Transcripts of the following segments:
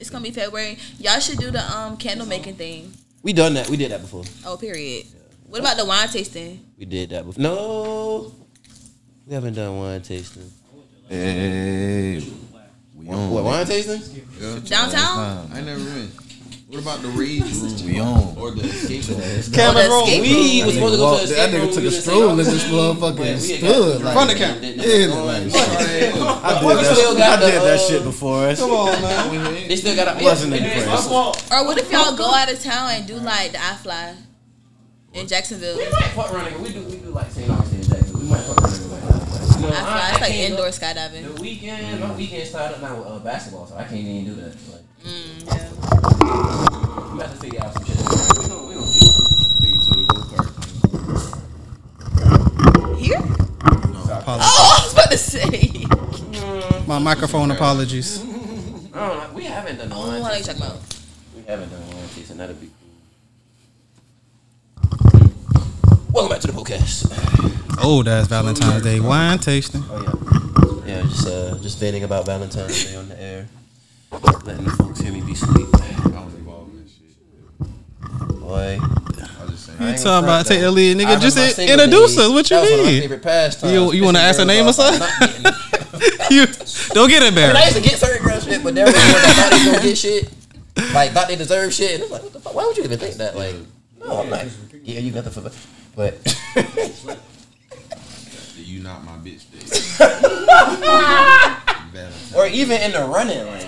It's gonna be February. Y'all should do the um candle making thing. We done that. We did that before. Oh, period. What about the wine tasting? We did that before. No, we haven't done wine tasting. Hey, we on. What wine tasting? Downtown? I never been. What about the rage room? We on. Or the escape room? Cameron Road. We was supposed to go to the That escape room. That nigga took a stroll said, and this "Oh, motherfucker we ain't stood got- like Front of camera. Yeah, like shit. I did that, shit- got I did the, that uh, shit before us. Come on, man. They still got a Wasn't impressed. Or what if y'all go out of town and do like the I Fly in Jacksonville? We might fuck around. nigga. We do. We do like St. Augustine, Jackson. We might fuck around. nigga, like, You know, I Fly. It's like indoor skydiving. The weekend, my weekend started up now with uh, basketball, so I can't even do that. Like, Mm, yeah. we got to figure out some shit. We gonna, we gonna see. Take it to the go kart. Here? Apologies. Oh, I was about to say. My microphone apologies. I. We haven't done the Oh, wine what are you tasting. talking about? We haven't done wine tasting. That'd be cool. Welcome back to the podcast. Oh, that's Valentine's Day wine tasting. Oh yeah, yeah. Just uh, just venting about Valentine's Day on the air, letting the folks hear me be sweet. I don't involve in that shit. Boy, I was just saying. You talking about front, take though. the lead, nigga? Just remember my in- single introduce days. us. What you That was one of my mean? favorite pastimes. You- you wanna ask her name or something? you don't get I mean, I used to get certain girl shit, but there was one thought they gonna get shit. Like thought they deserve shit, and it's like, what the fuck? Why would you even think that? Like, no, I'm not. Yeah, you got the fuck. But you not my bitch day. Valentine. or even in the running, like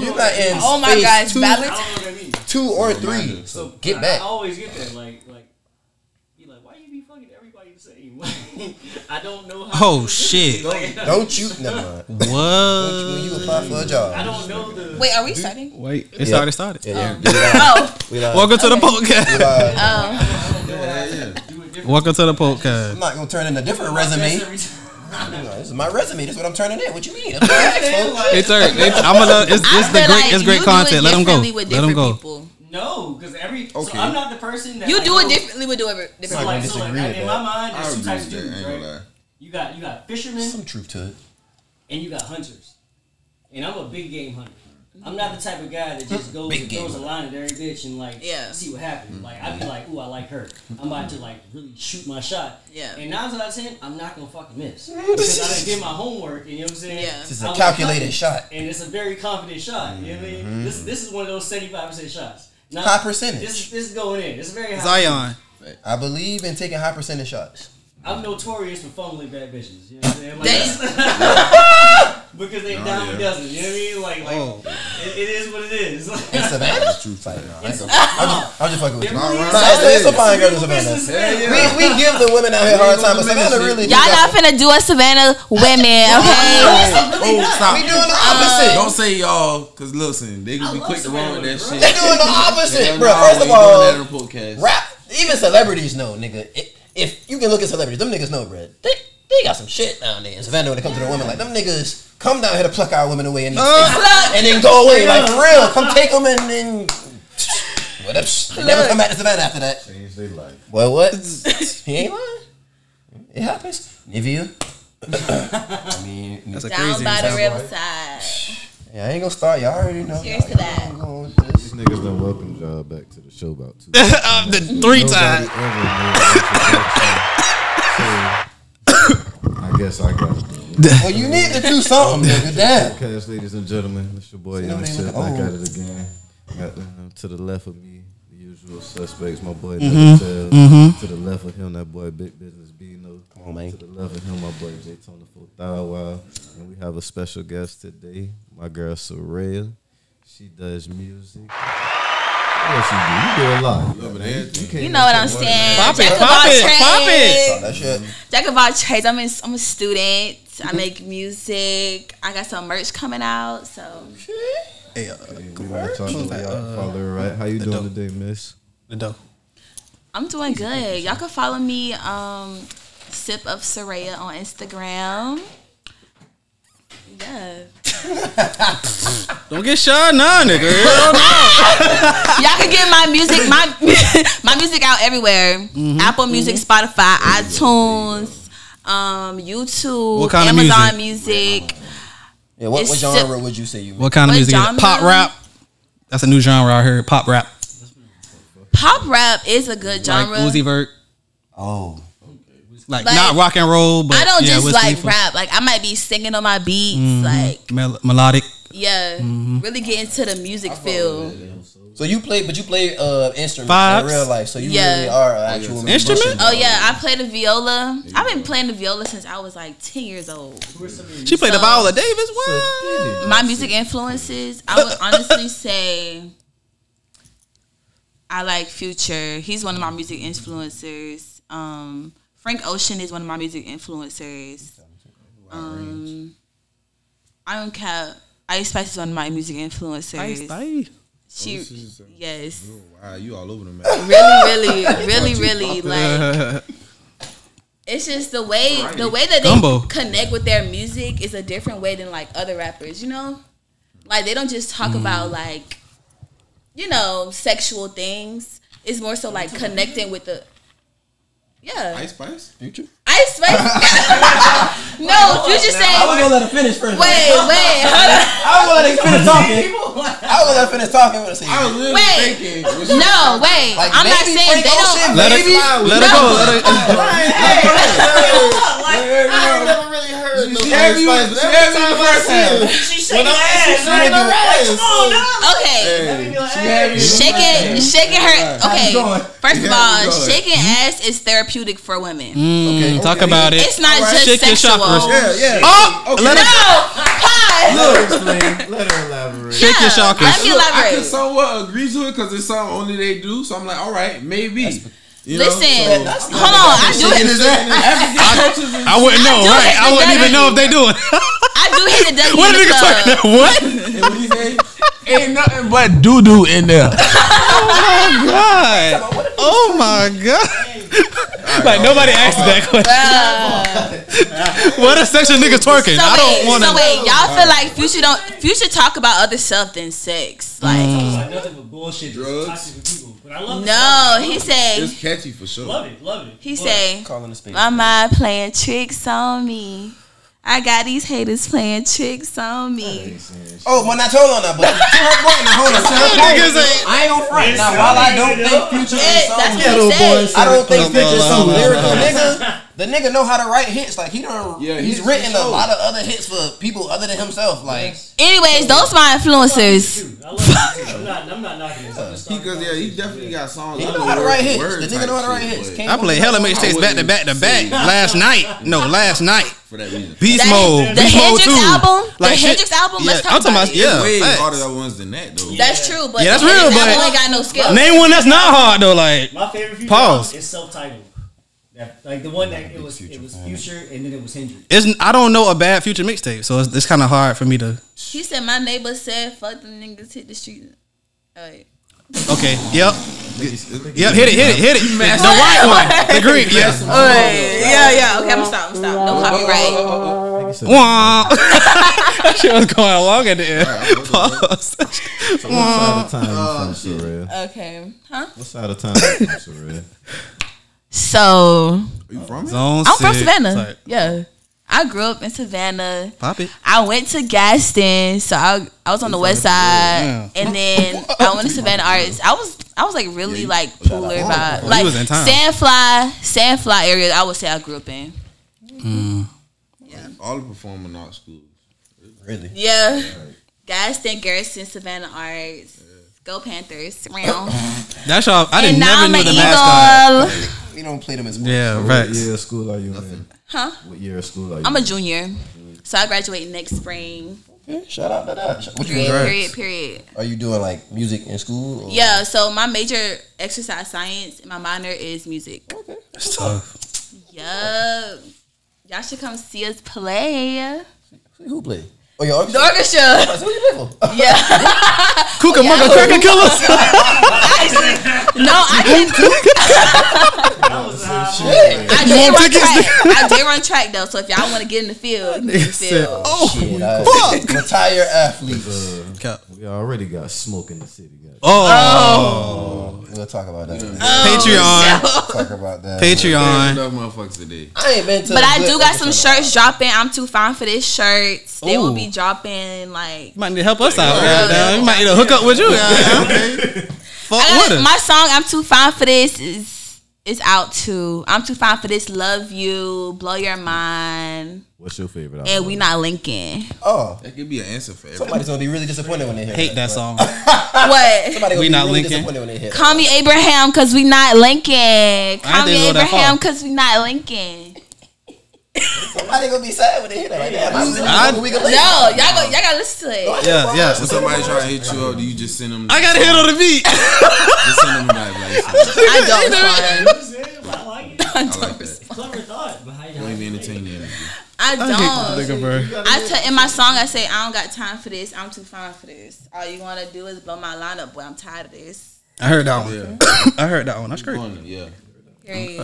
you're not in Oh my God, gosh, two, Valentine. I don't know what that means. two or Reminder. three. So Get back. I always get that. Like, like, be like, why you be fucking everybody the same? I don't know how. Oh shit! Like, Don't you? Never mind. Don't you, What? when you apply for a job. I don't know the. Wait, are we starting? Wait, it's Yep. already started. Yeah, yeah. Oh. We. Oh, We live. Welcome to the podcast. oh. Yeah, yeah. do. Welcome to the podcast. I'm podcast. not gonna turn in a different resume. every time. This is my resume. This is what I'm turning in. What you mean? That's what I asked for. Like, It's alright. It's, I'm gonna. It's, it's the great. like It's great you do it content. Let them go. Let them go. people. No, because every. Okay. So I'm not the person that. You like, do it goes- differently with different So different Not like, so like, in that. my mind, there's two types of that. Dudes, right? lie. You got you got fishermen Some truth to it. and you got hunters. And I'm a big game hunter. I'm not the type of guy that just goes Big and game throws a line at every bitch and like Yeah. see what happens. Like I'd be like, ooh, I like her. I'm about to like really shoot my shot. Yeah. And nine times out of ten, I'm not gonna fucking miss because I didn't get my homework. And You know what I'm saying? Yeah. This is I a was calculated confident, shot. and it's a very confident shot. You know what I mean? Mm-hmm. This this is one of those 75 percent shots. Not, High percentage. This is this is going in. It's a very high. Zion. I believe in taking high percentage shots. I'm notorious for fumbling bad bitches. You know what I'm saying? Like, Damn. because they Nah, dime a yeah. dozen. You know what I mean? Like, like Oh. it, it is what it is. In Savannah? True fight. No, I ain't gonna- I'm just, I'm just fucking with you. All Nah, it's, it's a fine girl in Savannah. Business, man. We, we give the women out here a hard time, but Savannah really Y'all not finna do a Savannah women, okay? Oh, stop. We doing the opposite. Don't say y'all, cause listen, they gonna be quick to love run with that shit. They doing the opposite, bro. First of all, that in the podcast. rap. Even celebrities know, nigga. If you can look at celebrities, them niggas know, bro. They they got some shit down there in Savannah when it comes to the women. Like them niggas come down here to pluck our women away and, and then go away. Like for real, come take them and then. What up? They never come back to Savannah after that. Change their life. Well, what? he ain't lying. It happens. Nivea. I mean, That's a Down crazy by the riverside. yeah. I ain't gonna start. Y'all already know. Cheers to that. y'all going with this. These niggas done welcome y'all back to the show about two. Uh, the three times. Ever made an introduction. So I guess I got it. Well, you need to do something, nigga. Damn. Podcast, ladies and gentlemen, it's your boy See, Young nobody Shit. look Back old. at it again. Got uh, to the left of me, the usual suspects. My boy Mm-hmm. Nevatell. To the left of him, that boy Big Business Bino. Come on, man. To the left of him, my boy Jaytona for Thou Wow. And we have a special guest today, my girl Soraya. She does music. What else you do? You do a lot. Yeah, You You know what I'm saying? Pop it, Jack pop all it, pop it. That shit. Jack of all trades. I'm, in, I'm a student. I make music. I got some merch coming out. So Hey, uh, Okay, we want to talk to that, y'all. uh, Follow right? How you doing dope. today, miss? the dough. I'm doing good. Y'all can follow me, um, Sip of Soraya on Instagram. Yeah. Don't get shy now, nigga. Hell no. Y'all can get my music, my my music out everywhere. Mm-hmm. Apple Music, Spotify, iTunes, um, YouTube, What kind of Amazon Music. Yeah, what, what genre would you say you? What kind of What music? Is genre? Pop rap. That's a new genre I heard. Pop rap. Pop rap is a good genre. Like Uzi Vert. Oh, Like, Like, not rock and roll, but I don't yeah, just like Khalifa. rap. Like I might be singing on my beats. Mm-hmm. Like Mel- melodic. yeah, Mm-hmm. really get into the music feel. so you play, but you play uh instruments Vibes. in real life. So you Yeah. really are an actual Instrument? Oh yeah, I play the viola. I've been playing the viola since I was like ten years old. She played the Viola Davis. What? My music influences, I would honestly say I like Future. He's one of my music influencers. Um, Frank Ocean is one of my music influencers. Um, I don't care. Ice Spice is one of my music influencers. Ice Spice. She, yes, Wow, you all over the map. really, really, really, really like. It's just the way the way that they Gumbo. connect with their music is a different way than like other rappers. You know, like they don't just talk about like, you know, sexual things. It's more so like connecting with the. Yeah, Ice Spice? Future. Ice Spice. no, you just say I was gonna let her finish first. Wait, wait, hold on. I was gonna let her finish talking. I was gonna let her finish talking. I'm gonna say, I was literally Wait. thinking. No, wait. like, I'm not saying Frank they don't. Ocean, Let her, maybe. let her go. Let her, I never really heard no She had me Ice Spice, she had me but the first every time I time. see She's her, when shaking I ass. see her, man. her ass, Come on now. Okay. She had me Shaking, shaking her. Okay, first of all, shaking ass is therapeutic for women. Mm, talk about it. It's not just sexual. Yeah, yeah. Oh, let No, her pause. Let her explain. Let her elaborate. shake your Yeah, chakras. Let me Look, I can somewhat agree to it because it's something only they do. So I'm like, all right, maybe. You know, Listen, so- hold on. I do. Shaking his ass. Coaches and I wouldn't know, I right? I wouldn't even know if they do it. I do hit the W what in a the nigga talking about? What? What he say? Ain't nothing but doo doo in there. Oh my god. Oh my God. like nobody asked that question. Bruh. What a section niggas twerking? So I don't want to. so wait, y'all feel like Future don't Future talk about other stuff than sex? Like, mm. Like nothing but bullshit. Drugs. Toxic with people. But I love no, song. he say It's catchy for sure. Love it. Love it. he But say Calling the space. my mind playing tricks on me. I got these haters playing tricks on me. Oh, well, not told on that, but to her point, now hold on. To her point, Niggas ain't- I ain't gonna front. Now, while I don't think Future is Yeah, that's so, what he said. I don't think Future is Future's so come on, lyrical, nigga. The nigga know how to write hits. Like he done, Yeah, he's he's written a lot of other hits for people other than himself. Like Anyways, those my influencers. Dude, I love it. too. I'm not. I'm not knocking this. I'm just He, talking cause yeah, he definitely shit. got songs. he I know how to write hits. word The nigga type know how to write hits. Can't I played hella mixtapes back to back to back last night. No, last night. For that reason. Beast That- mode. the Beast mode too. album? The shit- Hendrix album? Let's yeah, talk I'm talking about about it. yeah. Way facts. harder ones than that though. That's true, but Yeah, that's real, Hendrix but- album ain't got no skill. Name one that's not hard though. Like My favorite Pause. album is self-titled. That, like the one that it was it was Future and then it was Hendrix. it's I don't know a bad future mixtape, so it's, it's kind of hard for me to. He said my neighbor said fuck them niggas hit the street. Alright. Okay. Yep. Yep. Hit it. Hit it. Hit it. The white one. The green. Yeah. yeah, yeah. Okay, I'm stop. I'm stop. No copyright. Wah. that shit was going along at the end. Pause. So what side of time you from, Soraya? Okay. Huh? What side of time you from, Soraya? So Are you from it? Zone I'm from six. Savannah. Like, Yeah. I grew up in Savannah. Pop it. I went to Gaston, so I I was on the west side, and then I went to Savannah Arts. I was I was like really like cooler vibe, you like was in town. Sandfly, Sandfly area. I would say I grew up in. Mm. All the performing arts schools. really. Yeah, Gaston, Garrison, Savannah Arts. Go Panthers! Round. That's y'all. I didn't now never I'm knew the mascot. eagle. We don't play them as much. Yeah. What Right. year of school are you in? Huh? What year of school are you I'm a junior, so I graduate next spring. Okay, shout out to that. What you Period. Period. Period. Are you doing like music in school? Or? Yeah. So my major exercise science, and my minor is music. Okay. It's tough. Yup. Y'all should come see us play. Who play? Oh, your The orchestra. orchestra. Who you play for? Yeah. Kuka Mugga Cracker Killers. no, I can. That was how Shit. I I did run track. I did run track though, so if y'all want to get in the field, get in the said, field. "Oh, Shit, I- fuck." Retired athlete. Uh, we already got smoke in the city. Guys. Oh, We'll talk about that. Patreon, Talk about that. Patreon. Enough motherfuckers today. I ain't been to. But a I good do got some shirts dropping. I'm too fine for this shirts. They will be dropping like You might need to help us out. goddamn. You might need to hook up with you. goddamn. Fuck I got, us. my song "I'm Too Fine for This" is is out too. I'm too fine for this. Love you, blow your mind, What's your favorite? and we not linking. Oh, That could be an answer for everything. somebody's gonna be really disappointed when they hear Hate that but- song. What? Somebody gonna We be not really linking. when they hear Call that. me Abraham because we not linking. Call me go that far. Abraham because we not linking. Somebody gonna be sad when they hear that. Like, damn, I I- we gonna No, y'all go, y'all gotta listen to it. Yeah, yeah. When somebody try to hit you up, do you just send them? I got a hit on the beat. Just send them like, like I don't. Fine. You said it, but I like it. I like that. Clever thought behind Don't even how entertain that. I I don't. nigga. I tell in my song I say I don't got time for this. I'm too fine for this. All you wanna do is blow my lineup, boy. I'm tired of this. I heard that one. Yeah, I heard that one. That's great. On Fun, yeah. Period.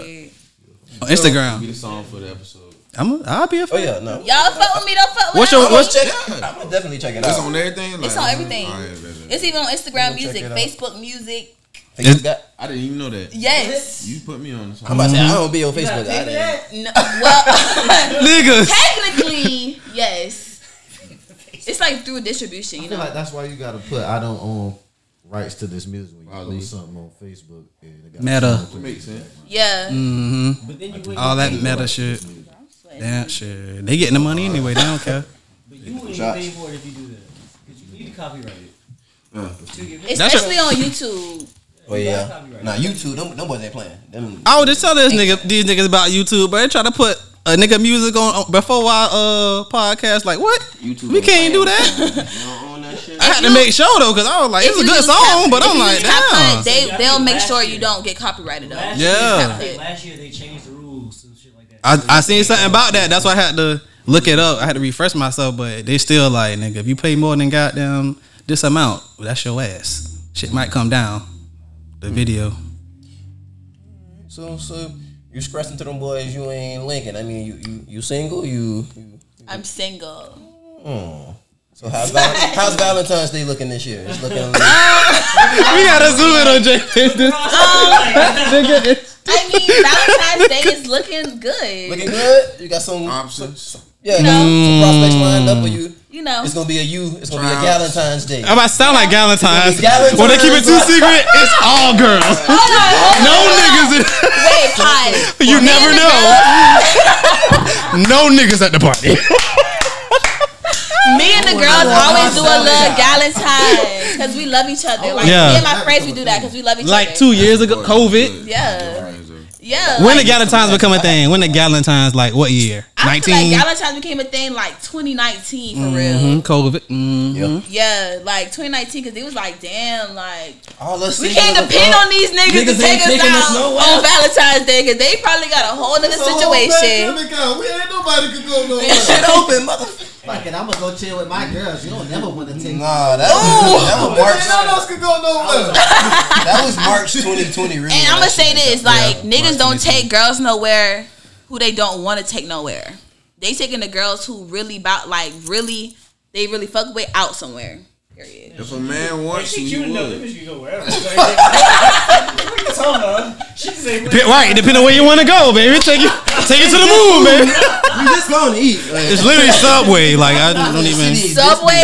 Be Instagram. the song for the episode. I'm. A, I'll be a Oh fan. yeah, no. Y'all fuck with me, don't fuck with What's us. your what's Check. I'm gonna definitely check it out. It's on everything. Like, It's on everything. All right, bet, bet. It's even on Instagram music. Facebook music. Facebook got- I didn't even know that. Yes. You put me on. I'm about to say I don't be on Facebook. Take I didn't- No, well, niggas? technically, yes. It's like through distribution, I you feel know. like that's why you gotta put I don't own rights to this music when you Probably. post something on Facebook. And it got Meta. Makes sense. Yeah. Mm-hmm. But then you All that pay meta for it. shit. That shit. They getting the money anyway. They don't care. But you wouldn't Shots. pay for it if you do that. Because you need to copyright it. Uh, To Especially on YouTube. Oh yeah. Nah, YouTube. Them, them boys ain't playing. Them. I was just telling this nigga, these niggas about YouTube, but they try to put a nigga music on before our uh podcast. Like what? YouTube We ain't can't do playing. that. You don't own that shit. I had to make sure though, cause I was like, it's a good song, Cap- but I'm like, use CapCut, damn. they, they'll make sure year- you don't get copyrighted though. Last Yeah. Year, CapCut. Last year they changed the rules and shit like that. I I seen something about that. That's why I had to look it up. I had to refresh myself, but they still like, nigga, if you pay more than goddamn this amount, that's your ass. Shit might come down. The video. So so you scratching to them boys. You ain't linking. I mean, you you, you single. You. you I'm single. hmm. So how's Val- how's Valentine's Day looking this year? It's looking. we gotta zoom in on Jay. I mean, Valentine's Day is looking good. looking good. You got some options. Yeah, You know. some prospects lined up for you. you know, It's gonna be a you. It's gonna be a Valentine's Day. I might sound like Valentine's. Galentine's. When they keep it too secret, it's all girls. hold on, hold No on, niggas. In, Wait, pause. you Me never know. No niggas at the party. Me and the girls always do a little Galentine's because we love each other. Like Yeah. me and my friends, we do that because we love each other. Like two years ago, COVID. Yeah, yeah. When like, the Galentine's become a thing? When the Galentine's like what year? I feel like Nineteen. Galentine's became a thing like 2019 for real. Mhm, COVID. Mhm. Yeah, like 2019 because it was like, damn, like All us we can't depend on these niggas, Niggas to take us taking us out on Valentine's Day because they probably got a whole nother situation. We ain't nobody could go nowhere. Shit open, motherfucker. Fuck it, I'm gonna go chill with my girls. You don't never want to take. Nah, that, was, that was March. None else could go nowhere. That was March 2020. Really, And I'm gonna say this: like Yeah, niggas March don't take girls nowhere who they don't want to take nowhere. They taking the girls who really about like really they really fuck with out somewhere. Period. If a man wants you, She he cute enough, that would. bitch can go wherever. you talking about? She can say, Dep- Right, depending on where you want to go, baby. Take it, take it to the moon, baby. We just gonna eat. It's literally Subway. Like I don't even. Subway.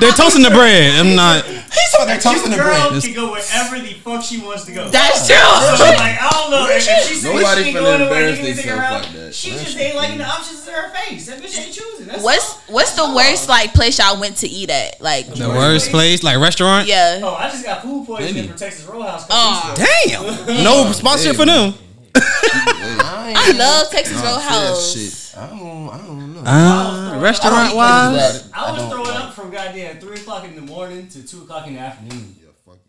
They're toasting the bread. I'm not. He's talking about toasting the girl can go wherever the fuck she wants to go. That's true. So, like, I don't know. If, if she says Nobody she can finna go anywhere, embarrass you can take her themselves like that. She just ain't liking the options in her face. That bitch ain't choosing. That's What's all. what's the worst like place y'all went to eat at? Like The worst place, like restaurant. yeah. Oh, I just got food poisoning Maybe. from Texas Roadhouse. Oh. Damn. No sponsorship for them. I love Texas Roadhouse. shit. I don't, I don't know. Uh, restaurant wise. I was don't throwing up from goddamn three o'clock in the morning to two o'clock in the afternoon.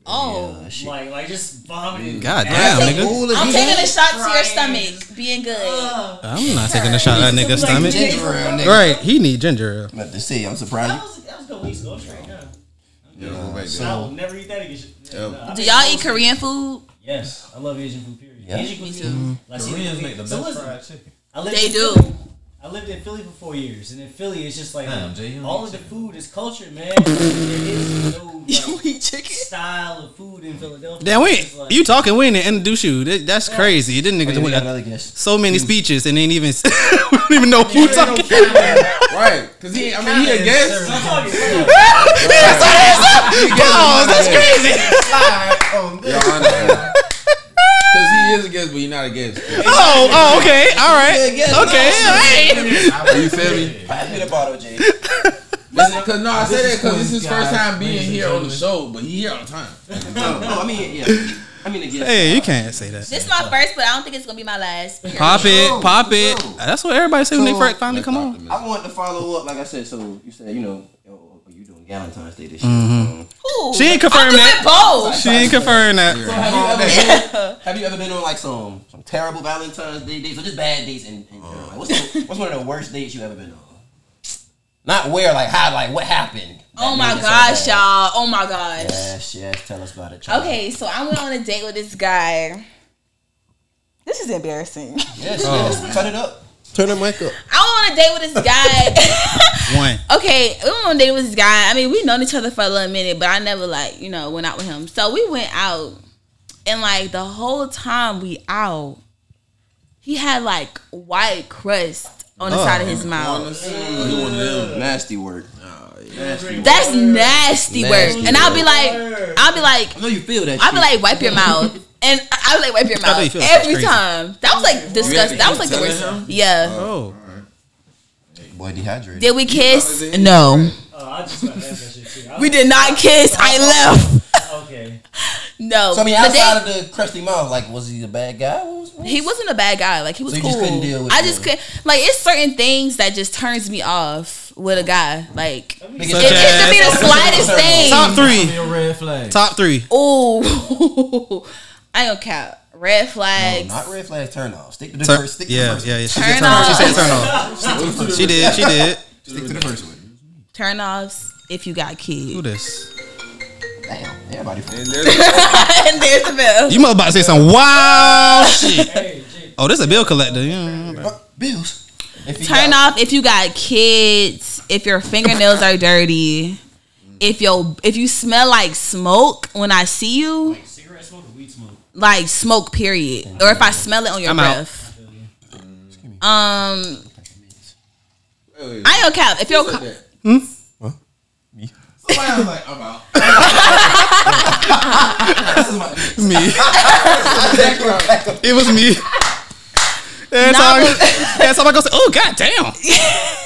Oh. Like, like just vomiting. God damn, nigga. I'm taking a shot to your stomach. Being good. Uh, I'm not taking a shot at that nigga's stomach. Ginger ale, nigga. Right, he need ginger ale. Let to see. I'm that surprised. was that was a couple weeks ago. Straight down. Yeah, go back I will never eat that again. Yep. Nah, I Do y'all eat Korean food? Yes, I love Asian food. Period. Yeah. Asian cuisine. Like, see, Koreans make the best listen, fried chicken. I lived They do. Philly. I lived in Philly for four years, and in Philly, it's just like Damn, Jay, all eat of the food is cultured, man. there is no like, eat chicken. style of food in Philadelphia. Damn, we like- you talking? We didn't introduce you. That- That's crazy. This nigga Oh, yeah, we went got another guest. so many mm. speeches and ain't even we don't even know who talking. Right. Because he, I mean, he a guest. I'm talking about- Pause. That's crazy. Because he is against, but you're not against. guest. Oh, oh, okay, all right, okay, all right. You feel me? Pass me the bottle, Jay. Because no, I say that because this is his first time being here on the show, but he here all the time. No, no, I mean, yeah. I mean, again. Hey, you can't say that. This is my first, but I don't think it's gonna be my last. Pop it, True, pop it. true. That's what everybody say when they So, first finally come on. I want to follow up, like I said. So you said, you know, oh, oh, you doing Valentine's Day this year? Um, Ooh, She ain't I'm confirmed that. both. She ain't confirming that. So have you ever been, have you ever been on like some some terrible Valentine's Day dates or just bad dates in, in general? Like, what's the, what's one of the worst dates you ever been on? Not where, like how, like what happened. Oh my made so gosh, y'all. Oh my gosh. Yes, yes. Tell us about it. child. Okay, so I went on a date with this guy. This is embarrassing. Yes, yes. Cut it up. Turn the mic up. I went on a date with this guy. One. okay, we went on a date with this guy. I mean, we known each other for a little minute, but I never like, you know, went out with him. So we went out and like the whole time we out, he had like white crust on the Oh. side of his oh. mouth. the scene, he one of them. Nasty work. That's nasty work. Nasty And I'll be like, I'll be like, I know you feel that. I'll be like, wipe your mouth. And I'll be like, wipe your I know you mouth every crazy. time. That was like disgusting. That was like the worst. telling him? Yeah. Oh, boy dehydrated. Did we kiss? it? No. Uh, oh, I just got that shit too. We did not kiss. I left. Okay. No. So I mean, outside date- of the crusty mouth, like, was he a bad guy? What was, what he wasn't a bad guy. Like he was So you cool. just couldn't deal with I him. just couldn't. Like it's certain things that just turns me off with a guy. Like it, Niggas- Such it could be the slightest thing. top three, Be a red flag. top three. Ooh, I ain't gonna count. Red No, flags. not red flags. Turn off. Stick to the Turn- first. Stick to yeah, the first. yeah, yeah. She Turn said turn off. She said turn off. She did. She did. Stick to the first one. Turn offs if you got kids. Who this? Damn, everybody. And there's and there's the bill. You must about to say some wild shit. Hey, Oh, this is a bill collector. Yeah. Bills. If he Turn got- off if you got kids. If your fingernails are dirty. If your if you smell like smoke when I see you, Like cigarette smoke or weed smoke? Like smoke period, or if I smell it on your I'm out. breath. Um, Wait, wait, I ain't gonna cap. If who you're said that? Hmm? Somebody was like, I'm out. This Me. Exactly right. It was me. Every Nah, time, but- every time I go say, "Oh God damn,"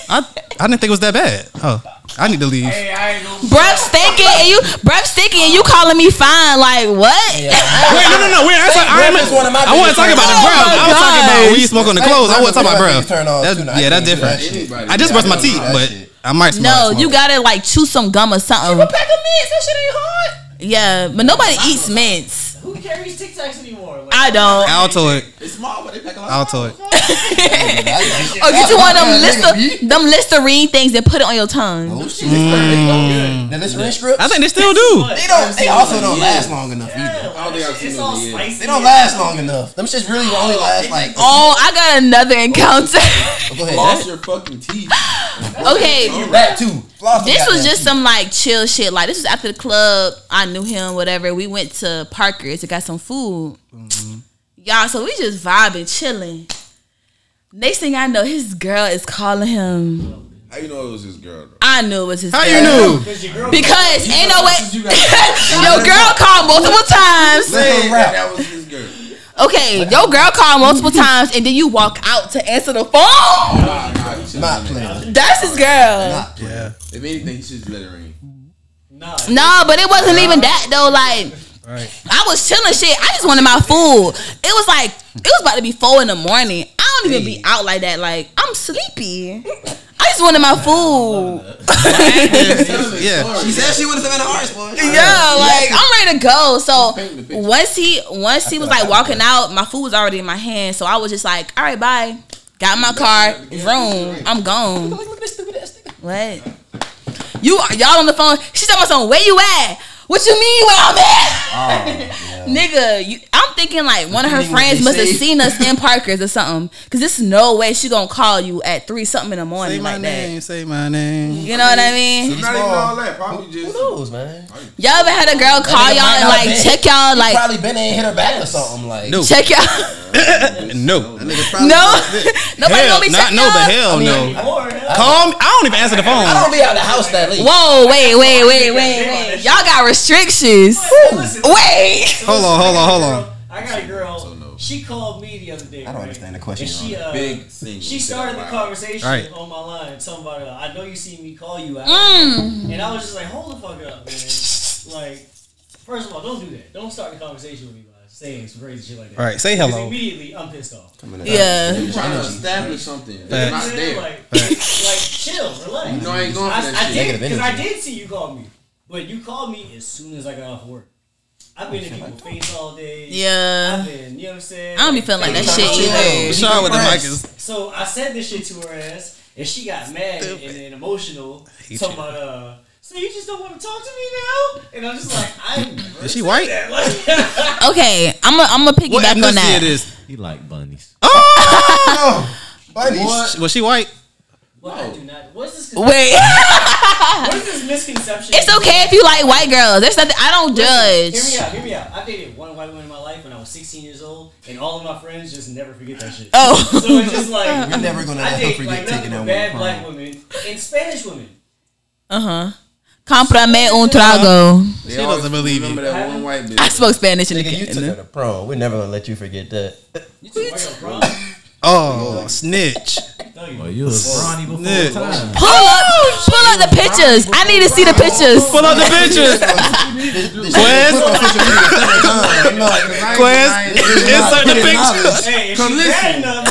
I I didn't think it was that bad. Oh, I need to leave. Hey, I ain't gonna. breath stinking and you breath stinking and you calling me fine, like what? Wait, no, no, no. Wait, I, I, breath is one of my I wasn't talking about the Oh breath. my I was talking about gosh. when you smoke on the clothes. I wasn't talking about breath. Turn off That's, yeah, that's different. that shit. I just brushed my teeth, but shit. I might. Smoke, No, smoke. you gotta like chew some gum or something. Pack of mints. That shit ain't hard. Yeah, but nobody eats mints. Who carries Tic Tacs anymore? Like, I don't. Altoid. It's small, but they pack a lot. Altoid. Or oh, get you one of them Lister, them Listerine things that put it on your tongue. Oh shit. Mm. The Listerine strips. I think they still do. They don't. They also don't last long enough either. Yeah, I don't think I've it's seen all yet. spicy. They don't last long enough. Them shits really only oh. last like. Oh, I got another encounter. Go ahead. Lost your fucking teeth. okay, That too. Floss this was just some like chill shit. Like this was after the club. I knew him, whatever. We went to Parker's to got some food. Mm-hmm. Y'all, so we just vibing, chilling. Next thing I know, his girl is calling him. How you know it was his girl? Though? I knew it was his How girl. you knew? Because your girl ain't no way. Your girl called multiple times. Say that that was his girl. Okay, your girl called multiple times, and then you walk out to answer the phone. Nah, nah, Not playing. That's his girl. Not playing. Yeah. If anything, he should just let it rain. Nah. No, but it wasn't even that though. Like Right. I was chilling shit. I just wanted my food. It was like it was about to be four in the morning. I don't even be out like that. Like I'm sleepy. I just wanted my food. Yeah. She said she wanted have been a hearts, boy. Yeah, like I'm ready to go. So painting the picture. once he once he was like walking out, my food was already in my hand. So I was just like, all right, bye. Got my car, room. I'm gone. Look at this stupid ass nigga. What? You y'all on the phone? She talking about something. Where you at? What you mean where I'm at? Oh, yeah. Nigga, you, I'm thinking like one of her friends they must have seen us in Parker's or something. Cause there's no way she gonna call you at three something in the morning Say my like name. that. Say my name. You know what I mean? It's not even all that. Probably Who knows, man? Y'all ever had a girl call y'all and like been. check y'all like probably been and hit her back or something like. No. check y'all? No. no, nobody Hell, gonna be not checking no, but y'all? hell no. Or, hell, Call me. I don't even answer the phone. I don't be out the house that late. Whoa, wait, wait, wait, wait, wait. Y'all got restrictions. listen, Wait. so Hold on, hold on, hold on. I got a girl. So no. She called me the other day. I don't right? understand the question, And she, uh, Big single. she started the conversation Right. on my line, talking about, uh, I know you see me call you out. Mm. And I was just like, hold the fuck up, man. like, first of all, don't do that. Don't start the conversation with me by saying some crazy shit like that. All right, say hello. Immediately, I'm pissed off. Yeah. You're trying to establish something. Facts. They're not what I'm saying? there. Like, like, chill, relax. You know I ain't going for I, that I shit. did Negative because I did see you call me, but you called me as soon as I got off work. I've been in people's face all day. Yeah. I've been, you know what I'm saying? I don't be feeling like that shit Chill. either. Rashad with the mic is. So I said this shit to her ass, and she got mad and, and emotional. hate Talking about uh. So you just don't want to talk to me now? And I'm just like, I'm. Is she white? Like, Okay, I'm gonna I'm gonna What piggyback on ethnicity that. it is? He like bunnies. Oh! bunnies. What? Was she white? What I do not. What's this? Wait, What is this misconception? it's okay if you like white girls. There's nothing. I don't Listen, Hear me judge. out. Hear me out. I dated one white woman in my life when I was 16 years old, and all of my friends just never forget that shit. Oh. So it's just like You're never gonna I let her date forget like taking nothing that but one bad prom. black women and Spanish women. Uh huh. Comprame un trago. She doesn't believe you. Remember that one white bitch. I spoke Spanish in the Nigga, you took her kitchen. to prom. We're never gonna let you forget that. You took white girl prom? Oh, snitch. Oh, you was brawny before Nick. time. Pull up, pull up the pictures. I need to see the pictures. Pull up the pictures. Quez, Quez, insert the picture. Hey, if Come listen. bad you know what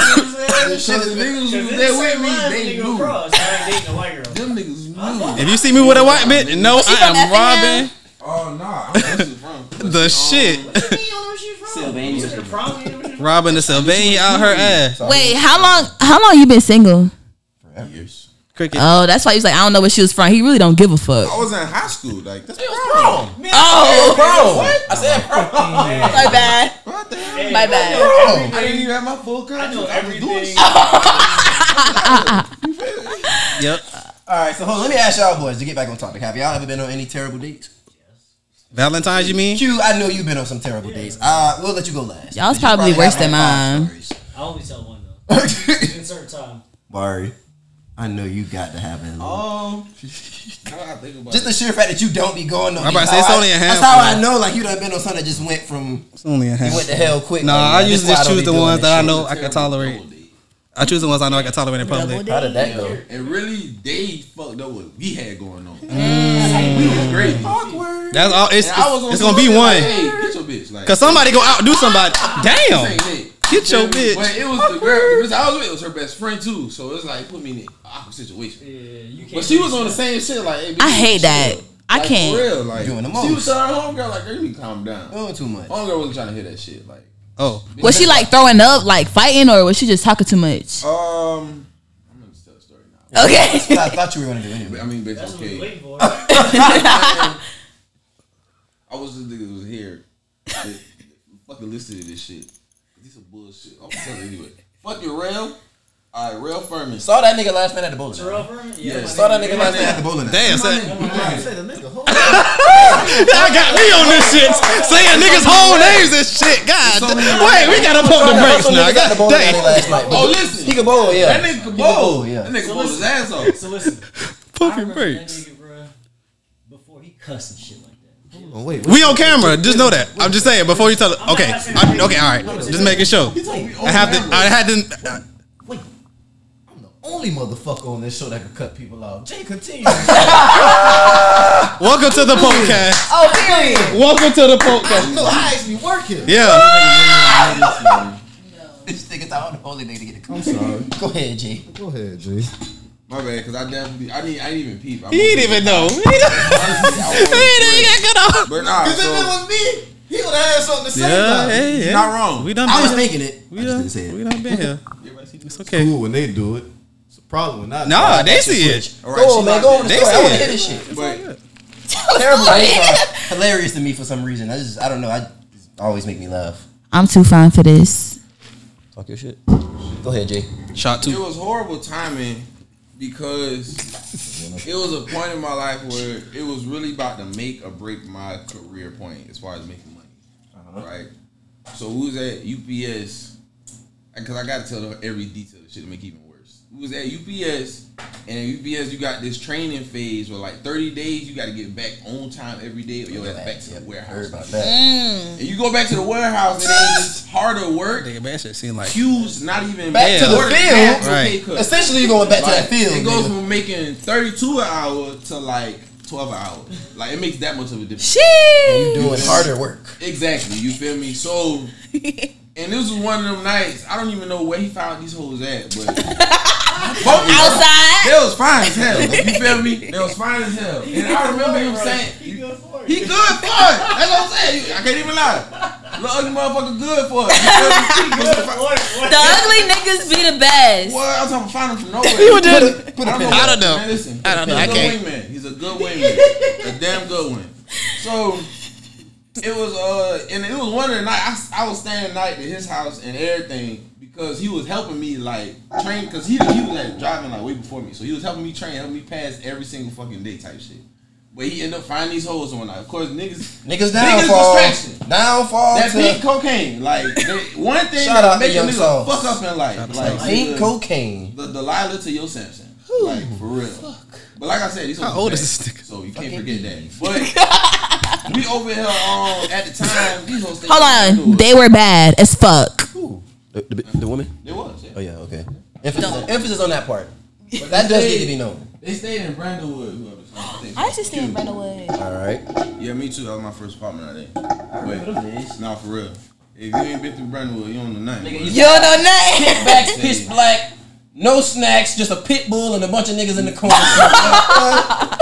I'm Shit, saying? the niggas was Because there it's with me. They knew. cross. I ain't dating a white girl. Them niggas knew. If you see me with a white bitch, no, I am Effingham? robbing Oh nah, I'm this is from the shit. You don't know where she from? Sylvania. You took her to prom, you know where she from? Robbing the Sylvania out her ass. Wait, how long? How long you been single? years. Cricket. Oh, that's why he was like, I don't know where she was from. He really don't give a I fuck. I was in high school. Like that's Prom. Oh, Prom. I said prom. my bad. What the hell? My bad. know Bro. I didn't even have my full I contract. know I was doing everything. shit. Yep. All right, so hold on, let me ask y'all boys to get back on topic. Have y'all ever been on any terrible dates? Valentine's, you mean? Q, I know you've been on some terrible dates. Uh, we'll let you go last. Y'all's You probably worse than mine. I only tell one though. Insert time. Barry, I know you got to have it. Now I think about Just the sheer fact that you don't be going on. I'm about to say, it's I- only a That's how I know, like you done been on something that just went from It's only a you half. went to hell quick. Nah, like, I usually just don't choose the ones that I know I can tolerate. I choose the ones I know I can tolerate in public. How did that go? And really, they fucked up what we had going on. Mm. We was great. Awkward. That's all. It's, And I was it's gonna be one. Like, hey, get your bitch. Like, Cause somebody go outdo somebody. this Damn. ain't it. Get your But bitch. it was the girl. The bitch I was with was her best friend too. So it's like put me in an awkward situation. Yeah, you can't. But she was on the same shit. Like, hey, bitch, I hate chill. that. I Like, can't. For real, like Doing the most. She most. was telling her homegirl like, girl, you need to calm down. Oh, too much. Homegirl wasn't trying to hear that shit. Like, Oh, Was she like throwing up, like fighting, or was she just talking too much? um, I'm gonna tell the story now. Okay. I thought you were gonna do anyway. I mean, bitch, That's what we okay. waiting for. I was the nigga that was here. That fucking listen to this shit. These some bullshit. I'm telling you anyway. Fuck your rail. All right, rail Furman. Saw that nigga last night at the bowling. Terrell alley. Furman? Yeah, my Saw that nigga. nigga last night at the bowling. alley. damn. Say, Say the nigga, hold I got me on this shit. Saying niggas' whole names and shit. God, wait, we gotta pump the brakes now. niggas at the God bowling alley damn. Oh, listen. He can bowl, yeah. That nigga can He bowl. yeah. That nigga So bowled his ass off. So listen. I Pumping remember that brakes. nigga, bruh, before he cussed and shit like that. on. Wait, We on camera. Just know that. I'm just saying before you tell it. Okay, I, okay, all right. Just making sure. I have to. I had to. Wait. I'm the only motherfucker on this show that could cut people off. Jay, continue. Welcome to the podcast. Oh, period. Welcome to the podcast. no, I actually work here. Yeah. This nigga thought the bowling nigga to get I'm sorry. Go ahead, G. Go ahead, Jay. My bad, cause I definitely, I didn't, I didn't even peep. I He didn't even know. He didn't he didn't get off. But nah, Because if it so, was me, he would have had something to say Yeah, about it. hey, you're yeah. not wrong. We done. I was been- thinking it. I We just done. didn't say We done been here. It's okay. Cool when they do it. It's a problem when I. Nah, they see it. All Go on, man. Go on. with there. the They story. I want to hear this shit. But Terrible hilarious to me for some reason. I just, I don't know. I, Always make me laugh. I'm too fine for this. Talk your shit. Go ahead, Jay. Shot two. It was horrible timing because it was a point in my life where it was really about to make or break my career point as far as making money. Uh-huh. Right? So we was at UPS because I got to tell them every detail of the shit to make even worse. We was at UPS and at UPS you got this training phase where like 30 days you got to get back on time every day or you'll have back to the Heard warehouse. about that. Mm. And you go back to the warehouse and then it's harder work. Nigga, man, shit seem like Queues not even Back to the ordered field. half the Right. pay cut. Essentially, you're going back to that field. It goes nigga. from making 32 an hour to like 12 an hour. Like it makes that much of a difference. Shit. doing harder work. Exactly. You feel me? So, and this was one of them nights. I don't even know where he found these hoes at, but both Outside. They was fine as hell. You feel me? They was fine as hell. And I remember him saying, You good for it. "He good for it." That's what I'm saying. I can't even lie. The ugly motherfucker good for it. You feel me? He good for it. What? What? The ugly niggas be the best. What? I'm talking find him from nowhere. He was just- I don't know. I don't know. Man, listen, I don't know. He's I a can't. good wingman. He's a good wingman. a damn good one. So it was uh, and it was one of the night I, I was staying the night at his house and everything because he was helping me like train because he he was like driving like way before me, so he was helping me train, helping me pass every single fucking day type shit. But he ended up finding these hoes one night. Of course, niggas Niggas Niggas downfall. distraction. Downfall that to pink cocaine, like they, one thing Shout that out to make a nigga Sauce. fuck up in life, like pink the- cocaine. the Delilah to your Samson. Like for real. But like I said, these How old is this nigga? So you can't forget that. But we over here um at the time, these hoes Hold on. They were bad as fuck. Ooh. The, the, the woman? It was, yeah. Oh, yeah, okay. Emphasis, on, emphasis on that part. But that does need to be known. They stayed in Brandonwood, whoever. I think. I used to stay in Brandonwood. All right. Yeah, me too. That was my first apartment out there. Wait, nah, for real. If you ain't been through Brandonwood, you don't know nothing. Nigga, you- You don't know nothing. Kickbacks, pitch black, no snacks, just a pit bull and a bunch of niggas in the corner.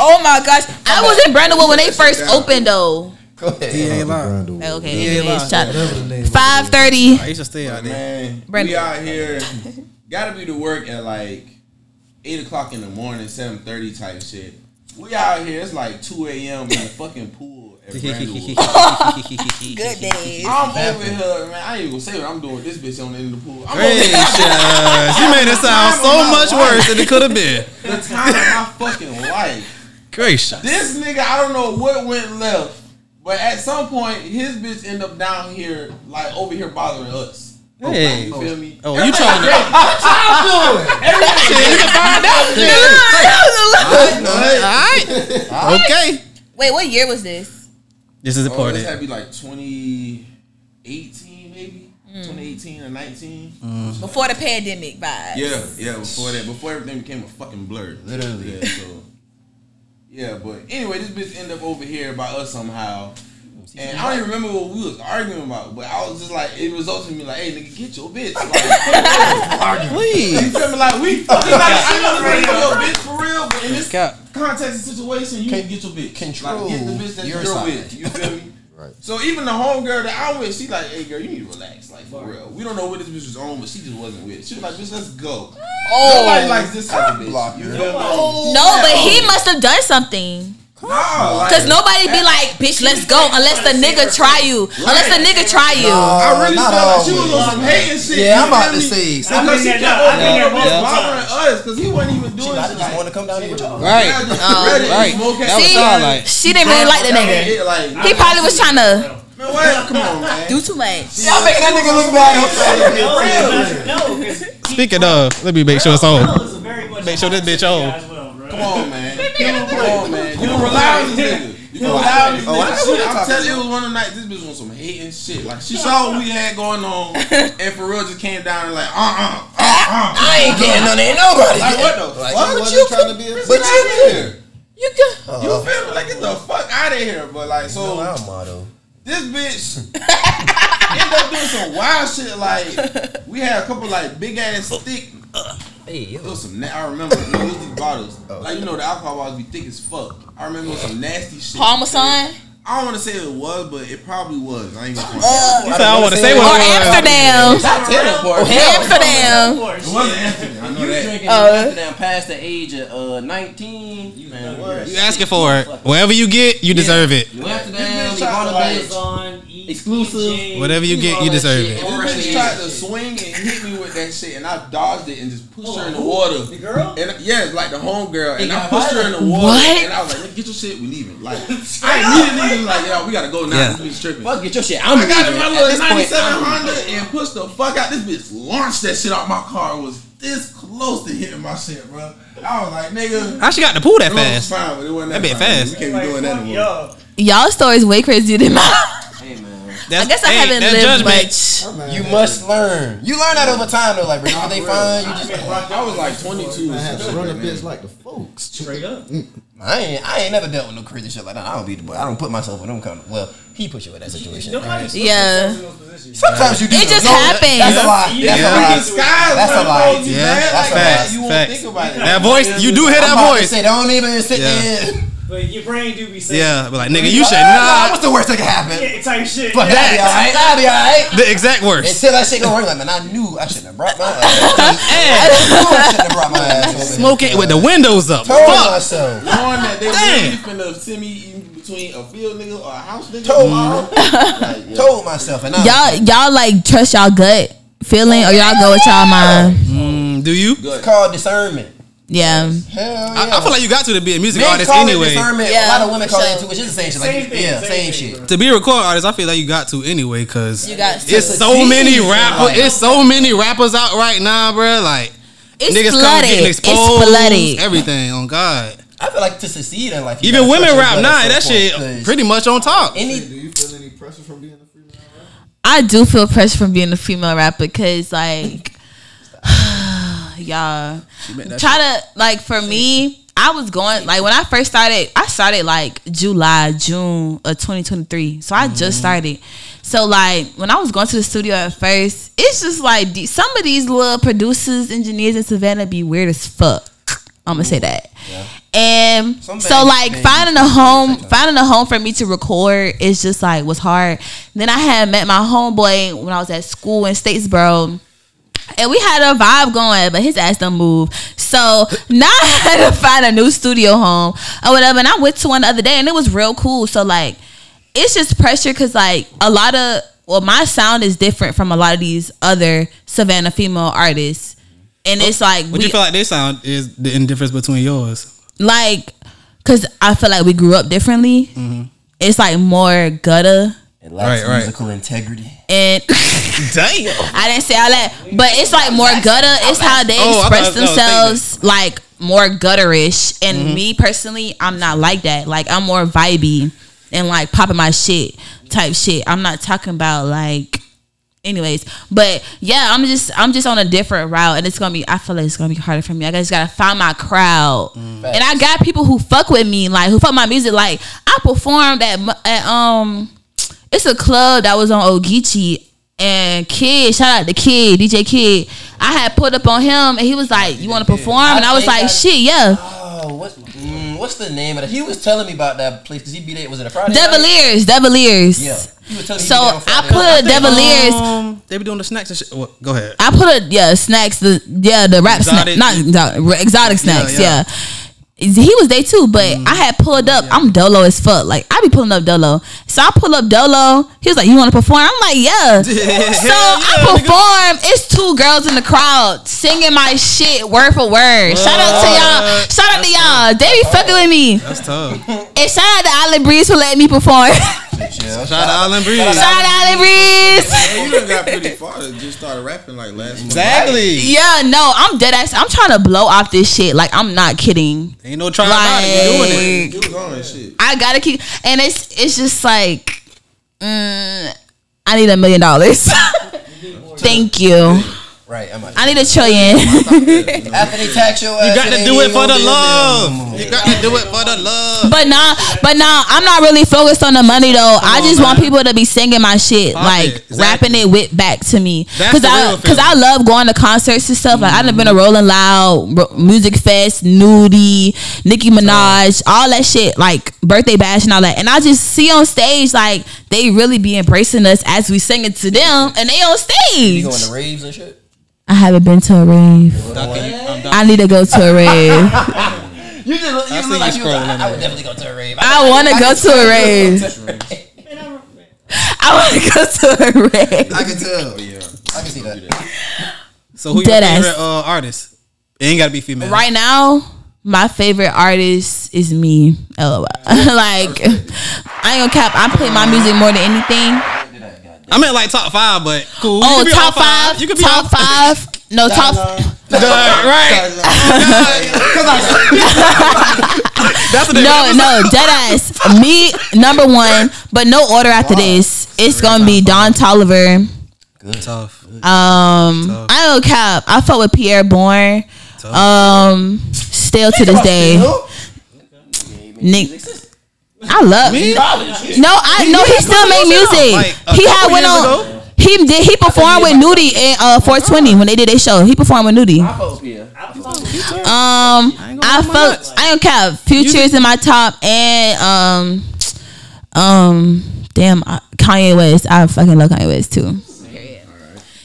Oh my gosh. I was in Brandonwood when they first opened though. Go ahead. He ain't lying. Brandon Wood. Okay, Yeah, anyways, yeah, shut- Whatever the name. 5:30. I used to stay out there. Man, Brandon. we out here. Gotta be to work at like eight o'clock in the morning, seven thirty type shit. We out here. It's like two a.m. in the fucking pool at Brandonwood. Good days. I'm over here, man. I ain't even gonna say what I'm doing. This bitch on the end of the pool. I'm Gracious. You made it sound so much worse than it could have been. The time of my fucking life. Gracious. This nigga, I don't know what went left, but at some point, his bitch end up down here, like over here bothering us. Hey. You feel oh. me? Oh, you trying to? you can find out. Yeah. All right. Okay. Wait, what year was this? This is the Oh, part. this that- had to be like 2018, maybe hmm. 2018 or 19. Before the pandemic vibes. Yeah, yeah. Before that, before everything became a fucking blur. Literally. Yeah. So. Yeah, but anyway, this bitch ended up over here by us somehow. And I don't even remember what we was arguing about, but I was just like, it resulted in me like, hey, nigga, get your bitch. Like, you feel me? Like, we, fucking like, I know you get your bitch for real, but in this Cap. context and situation, you need to get your bitch. control like, get the bitch that your you're side. with. You feel me? Right. So even the homegirl that I'm with, she like, hey girl, you need to relax, like for real. We don't know what this bitch was on, but she just wasn't with. She was like, bitch, let's go. Nobody Oh. likes this type of bitch. You feel me? No, but he must have done something. Nah, like, Cause nobody be like, bitch, let's go unless the nigga try you. Unless the nigga try you. I really not felt like she always. was on some hating shit. Yeah, I'm about feel to me? say. I Because she kept over think here that was bothering us because he wasn't even doing I shit. just want to come down here with y'all. Right. Yeah, just um, ready to right. smoke That was See? all like. She didn't really like the nigga. He probably was trying to man, what? Come on, man. do too much. Y'all making that nigga look bad. No, no, Speaking of, let me make sure it's on. Make Make sure this bitch on. Come on, man. Come on, man. You can rely on this nigga. You can rely on this Oh, I know nigga. what Shit, you're I'm telling you, it was one of the nights. This bitch was some hating shit. Like she saw what we had going on, and for real just came down and like, uh, uh, uh, uh. I ain't getting none. Ain't nobody. Like what getting- the Like, fuck? you Wasn't you trying to be a But you out here. You could. You feel me? Like get the fuck out of here. But like so. No, I'm motto. this bitch ended up doing some wild shit. Like we had a couple like big ass thick. Hey, It yo. was some. Na- I remember you know, it was these bottles. Like you know the alcohol bottles be thick as fuck. I remember it was some nasty shit. Parmesan I don't want to say it was, but it probably was. I ain't gonna. front. You said I want to say what it was. Amsterdam. Not Taylor Amsterdam. It wasn't Anthony. I know You that. drinking Uh. Amsterdam past the age of uh, 19. You man. You asking for it. Whatever you get, you deserve it. You Amsterdam, This you bitch on tried the to. Amazon, E Exclusive. Whatever you get, you deserve it. And this bitch tried to swing and hit me with that shit, and I dodged it and just pushed her in the oh, water. The girl? And yeah, it's like the home girl, and It I pushed her in the water, What? and I was like, "Get your shit, we leaving." Like I immediately was like, "Yo, we gotta go now. Yeah. This bitch tripping." Fuck, get your shit. I'm I got in my At little point, 97 Honda and pushed the fuck out. This bitch launched that shit out my car. It was this close to hitting my shit, bro. I was like, nigga. How she got the pool that fast? fine, but it wasn't That that, bit fast. We can't be Like, doing that fuck anymore. y'all. Y'all stories way crazier than mine. Hey, man. That's, I guess I haven't lived judgment. much. Oh, you must learn. You learn that over time, though. Like, bro, what they find, you just. I was like 22. I had to run a bitch like the folks. Straight up. Mm. I ain't, I ain't never dealt with no crazy shit like that. I don't be the boy. I don't put myself in them kind of. Well, he put you in that situation. Nobody puts Yeah. themselves in those positions. Sometimes you do. It just No, happens. That's a lie. Yeah. That's Yeah. a lie. Skies That's a when lie. folks be Yeah. That's a that, lie. You won't Facts. think about it. That voice, you do hear I'm that voice. say, don't even sit Yeah. there. But your brain do be saying, Yeah, but like nigga, you Nah, should nah, not. What's the worst that could happen? yeah, type shit. Fuck yeah. that. Be alright. I'll be alright. The exact worst. Until that shit go wrong, like man, I knew I shouldn't have brought my ass. I knew I shouldn't have brought my ass. over here. Smoke it with the windows up. Told Fuck. myself. Knowing that they Damn. really finna send me in between a field nigga or a house nigga. Told, Like, yeah. told myself, and I Y'all, y'all like trust y'all gut feeling, or y'all go with y'all mind. Mm, do you? It's called discernment. Yeah. Hell yeah. I, I feel like you got to to be a music Men artist call anyway. it discernment. Yeah, a lot of women for call it sure. intuition. It's the same shit. Like, Same thing, yeah, same same, shit. bro. To be a recording artist, I feel like you got to anyway, cause You got to. it's so many rappers. Like- It's so many rappers out right now, bro. Like It's niggas come flooded. getting It's exposed. flooded. Everything on God. I feel like to succeed in life, Even women rap gut now. at That shit pretty much on top. Any Do you feel any pressure from being a female rapper? I do feel pressure from being a female rapper because like y'all. Try to like for me I was going like when I first started I started like July June of 2023 so I just started. So like when I was going to the studio at first it's just like some of these little producers engineers in Savannah be weird as fuck. I'm gonna say that. and Some so like finding a home finding a home for me to record is just like was hard. Then I had met my homeboy when I was at school in Statesboro and we had a vibe going, but his ass don't move. So now I had to find a new studio home or whatever. And I went to one the other day, and it was real cool. So like, it's just pressure because like a lot of well, my sound is different from a lot of these other Savannah female artists, and it's like What we you feel like this sound is the indifference between yours? like because I feel like we grew up differently. Mm-hmm. It's like more gutter it lacks Right, right. musical integrity. and. Damn. I didn't say all that, but it's like more gutter. It's how they Oh, express themselves, like more gutterish. And Mm-hmm. me personally, I'm not like that. Like I'm more vibey and like popping my shit type shit. I'm not talking about like. Anyways, but yeah, I'm just I'm just on a different route, and it's gonna be. I feel like it's gonna be harder for me. I just gotta find my crowd, Mm. and I got people who fuck with me, like who fuck my music. Like I performed at, at um, it's a club that was on Ogeechee and Kid, shout out to Kid, DJ Kid. I had put up on him and he was like, You wanna perform? And I was like, I- Shit, yeah. Oh, what? Mm, what's the name of it? He was telling me about that place because he be there. Was it a Friday? night? Deviliers, Deviliers. Yeah. He was telling me. So he be I put night. a Deviliers. Um, they be doing the snacks and shit. Well, go ahead. I put a yeah snacks the yeah the rap Exotic- snack not exotic, exotic snacks yeah. yeah. He was there too, but I had pulled up. I'm dolo as fuck. Like I be pulling up dolo. So I pull up dolo. He was like, "You want to perform?" I'm like, "Yeah." so I perform. It's two girls in the crowd singing my shit word for word. Shout out to y'all. Shout out to y'all. They be fucking with me. That's tough. And shout out to Island Breeze for letting me perform. Yeah. Shout out to Island Breeze. shout out to Island Breeze. Man, you done got pretty far to just started rapping like last month. Exactly. Yeah, no, I'm dead ass. I'm trying to blow off this shit. Like I'm not kidding. Ain't no trying about it. You doing it. Like You was on that shit. I gotta keep, and it's it's just like, mm, I need a million dollars. Thank you. Right. I'm like, I need a trillion. after they tax your ass, You got to do it for the love. You got to do it for the love. but now, but now I'm not really focused on the money though. I on, just want man. people to be singing my shit, Pop like it. Exactly. rapping it with back to me. Cause I, cause I love going to concerts and stuff. Like I've been a Rolling Loud, Ro- Music Fest, Nudie, Nicki Minaj, all that shit, like birthday bash and all that. And I just see on stage like they really be embracing us as we sing it to them, and they on stage. You stage. going to raves and shit? I haven't been to a rave. Ducking, I'm ducking. I need to go to a rave. You just look, I you see look like you was like, scrolling I would definitely go to a rave. I want to go to a rave. I, want to go to a rave. I can tell. Oh yeah, I can see that. So who your Dead ass. favorite uh, artist? It ain't gotta be female. Right now, my favorite artist is me. LOL. like, I ain't gonna cap. I play my music more than anything. I meant like top five, but cool. You Oh, can be all top five. You could be top all five. No, top. Duh, right. That's No, no, dead ass. Me number one, but no order after this. It's gonna be Don Toliver. Good. Tough. Um, I don't cap. I fought with Pi'erre Bourne. Um, still to this day, Nick. I love. No, I know he still made music. Like, he had couple went on. ago? He did. He performed with Nudie in uh 420 when they did their show. He performed with Nudie. Um, I fuck. I don't care. Future is in my top, and um, um, damn, Kanye West. I fucking love Kanye West too.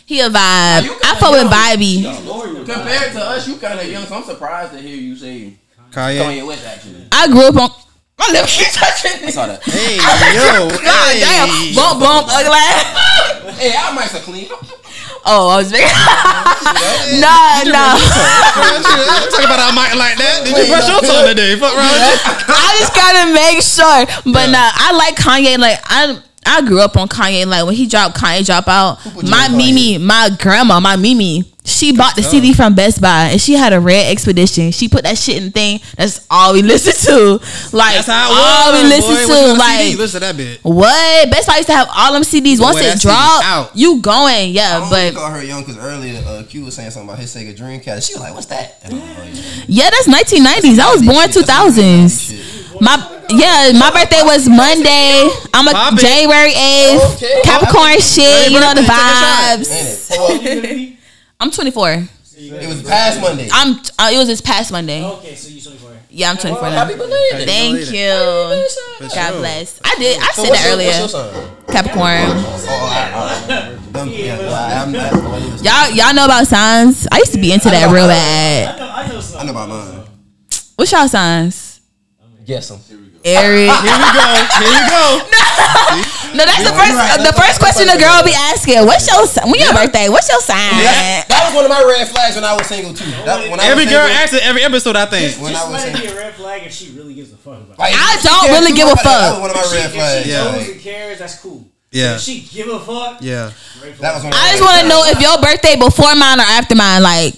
He a vibe. I fuck with Vibey. Compared to us, you kind of young, so I'm surprised to hear you say Kanye. Kanye West. Actually, I grew up on. My lip keep touching. I saw that. Hey, yo. God damn. Bump, bump, ugly. ass. Hey, our mics are clean. Oh, I was very. nah, nah. Talk about our mic like that. Did you brush your tongue today? Fuck wrong? I just gotta make sure. But nah, I like Kanye. Like I, I grew up on Kanye. Like when he dropped Kanye Drop Out, my Mimi, my grandma, my Mimi, she bought the CD from Best Buy and she had a red expedition. She put that shit in the thing. That's all we listen to. Like That's all was. we listen boy. to. When you on like CD, listen to that bit. what? Best Buy used to have all them CDs. Once Boy, it dropped, you going. Yeah, don't but call her young because earlier uh, Q was saying something about his Sega Dreamcast. She was like, "What's that?" And I'm like, yeah. yeah, that's 1990s. I was born Shit, that's 2000s. Shit. My yeah, my birthday was Monday. I'm a Pop. January 8th. Okay. Capricorn shit, you know the birthday, take a vibes. Ain't it? Well, I'm 24. it was past Monday. I'm uh, it was this past Monday. Okay, so you're 24. Yeah, I'm 24 now. Happy belated. Thank you. For God bless. I did. I So said that your- earlier. What's your sign? Capricorn. Oh, all right, all right. Them- yeah, all right, I'm not- Y'all y'all know about signs? I used to be into that real bad. I know, I know I know about mine. What's y'all signs? Guess them. Here we go. Eric. Ah, here we go. Here we go. No, that's the first right. the first question the girl be asking. What's your si- when your birthday? What's your sign? That, that was one of my red flags when I was single too. That, when I Every was girl single, asks it every episode, I think. when Just I was let it single. be a red flag if she really gives a fuck about it. Like, I don't really give a much. That fuck. was one of my red If flags. she Yeah. knows Like, and cares, that's cool. Yeah. If she give a fuck, Yeah. that was one of I just want to know if your birthday before mine or after mine. Like,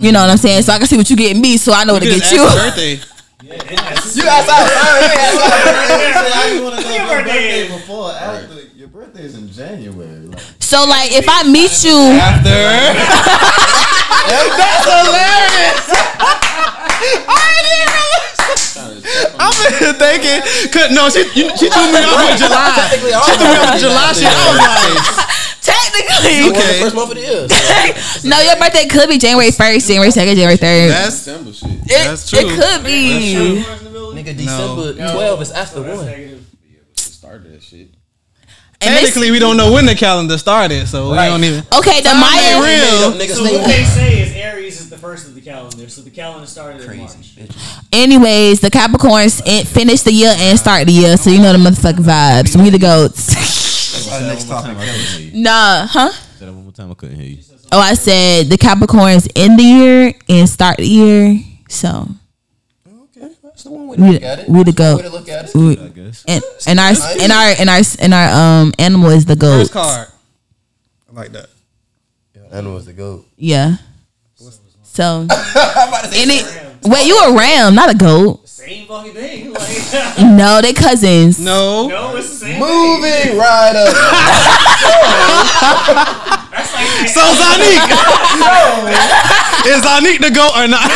you know what I'm saying? So I can see what you getting me, so I know what to get you. birthday. Yeah, You outside. you ain't outside. I just want to know Your your birthday birthday before or after. Your birthday is in January. Like, So like, if I meet you, after, That's hilarious. I'm thinking, cause no, she you, she threw me off with July. Technically, all She threw me off my with July shit. I was like, technically, One of the Okay. first month of the year. no, your birthday could be January 1st, January 2nd, January 3rd. that's December shit. it, that's true. It could be. Nigga, December 12 is after That's one. negative. Started that shit. And this- technically we don't know when the calendar started, so we don't even. okay, the ain't Maya. real. Niggas So what they say is Aries is the first of the calendar. So the calendar started in March. Anyways, the Capricorns finish the year and start the year, so you know the motherfucking vibes. We the goats. Our next topic. nah, huh? say that one more time. I couldn't hear you. Oh, I said the Capricorns end the year and start the year. So Okay, that's the one way to we, look at it. we the That's one way goat. to look at it. We- I guess. and, and our and our and our and our um animal is the goat. First card. I like that. Animal is the goat. Yeah. So I'm about to say any wait, you a ram, not a goat. Same fucking thing. Like, No, they cousins. No. no, it's the same thing. Moving right up. That's like So Zonnique, is Zonnique the goat or not?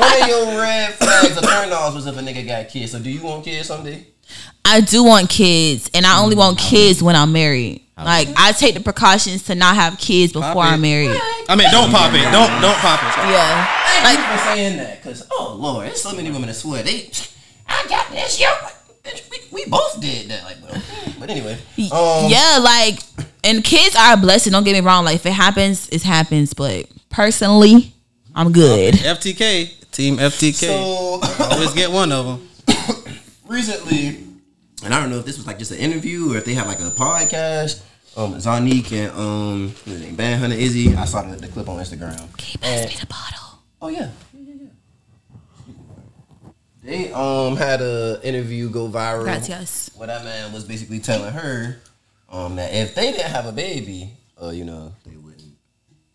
One of your red flags or turn offs was if a nigga got kids. So do you want kids someday? I do want kids, and I only want mm. kids when I'm married. Like I take the precautions to not have kids before I'm married. I mean, don't pop it. Don't don't pop it. Yeah. Thank you Like for saying that, cause oh lord, there's so many women that swear they. I got this, yo. We, we both did that, like, but, but anyway. Um, yeah, like and kids are a blessing. Don't get me wrong. Like if it happens, it happens. But personally, I'm good. FTK team FTK. So Always get one of them. recently, and I don't know if this was like just an interview or if they have like a podcast. Um, Zonnique and um, Bandhunta Izzy. I saw the, the clip on Instagram. Can you pass me the bottle? Oh yeah. Yeah, yeah, yeah. They um had a interview go viral. Gracias. Where that man was basically telling her um that if they didn't have a baby, uh, you know, they wouldn't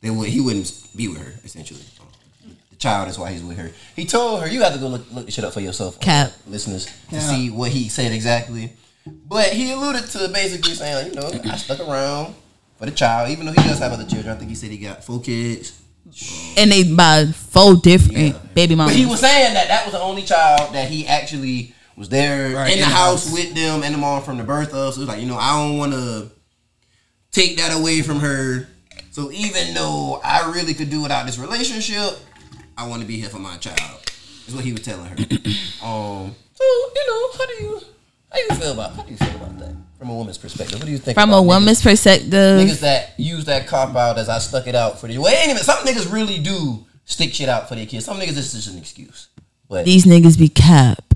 they would he wouldn't be with her, essentially. Um, child is why he's with her. He told her you have to go look, look the shit up for yourself, uh, Cap. listeners, to see what he said exactly. But he alluded to basically saying, like, you know, I stuck around for the child, even though he does have other children. I think he said he got four kids. And they by four different eh, baby mamas. But he was saying that that was the only child that he actually was there Right, in the in the house house. with them and the mom from the birth of. So it was like, you know, I don't want to take that away from her. So even though I really could do without this relationship, I want to be here for my child. Is what he was telling her. um. So you know, how do you how do you feel about how do you feel about that from a woman's perspective? What do you think From about a woman's perspective, niggas that use that cop out as I stuck it out for the well, ain't even some niggas really do stick shit out for their kids. Some niggas it's just an excuse. But these niggas be cap.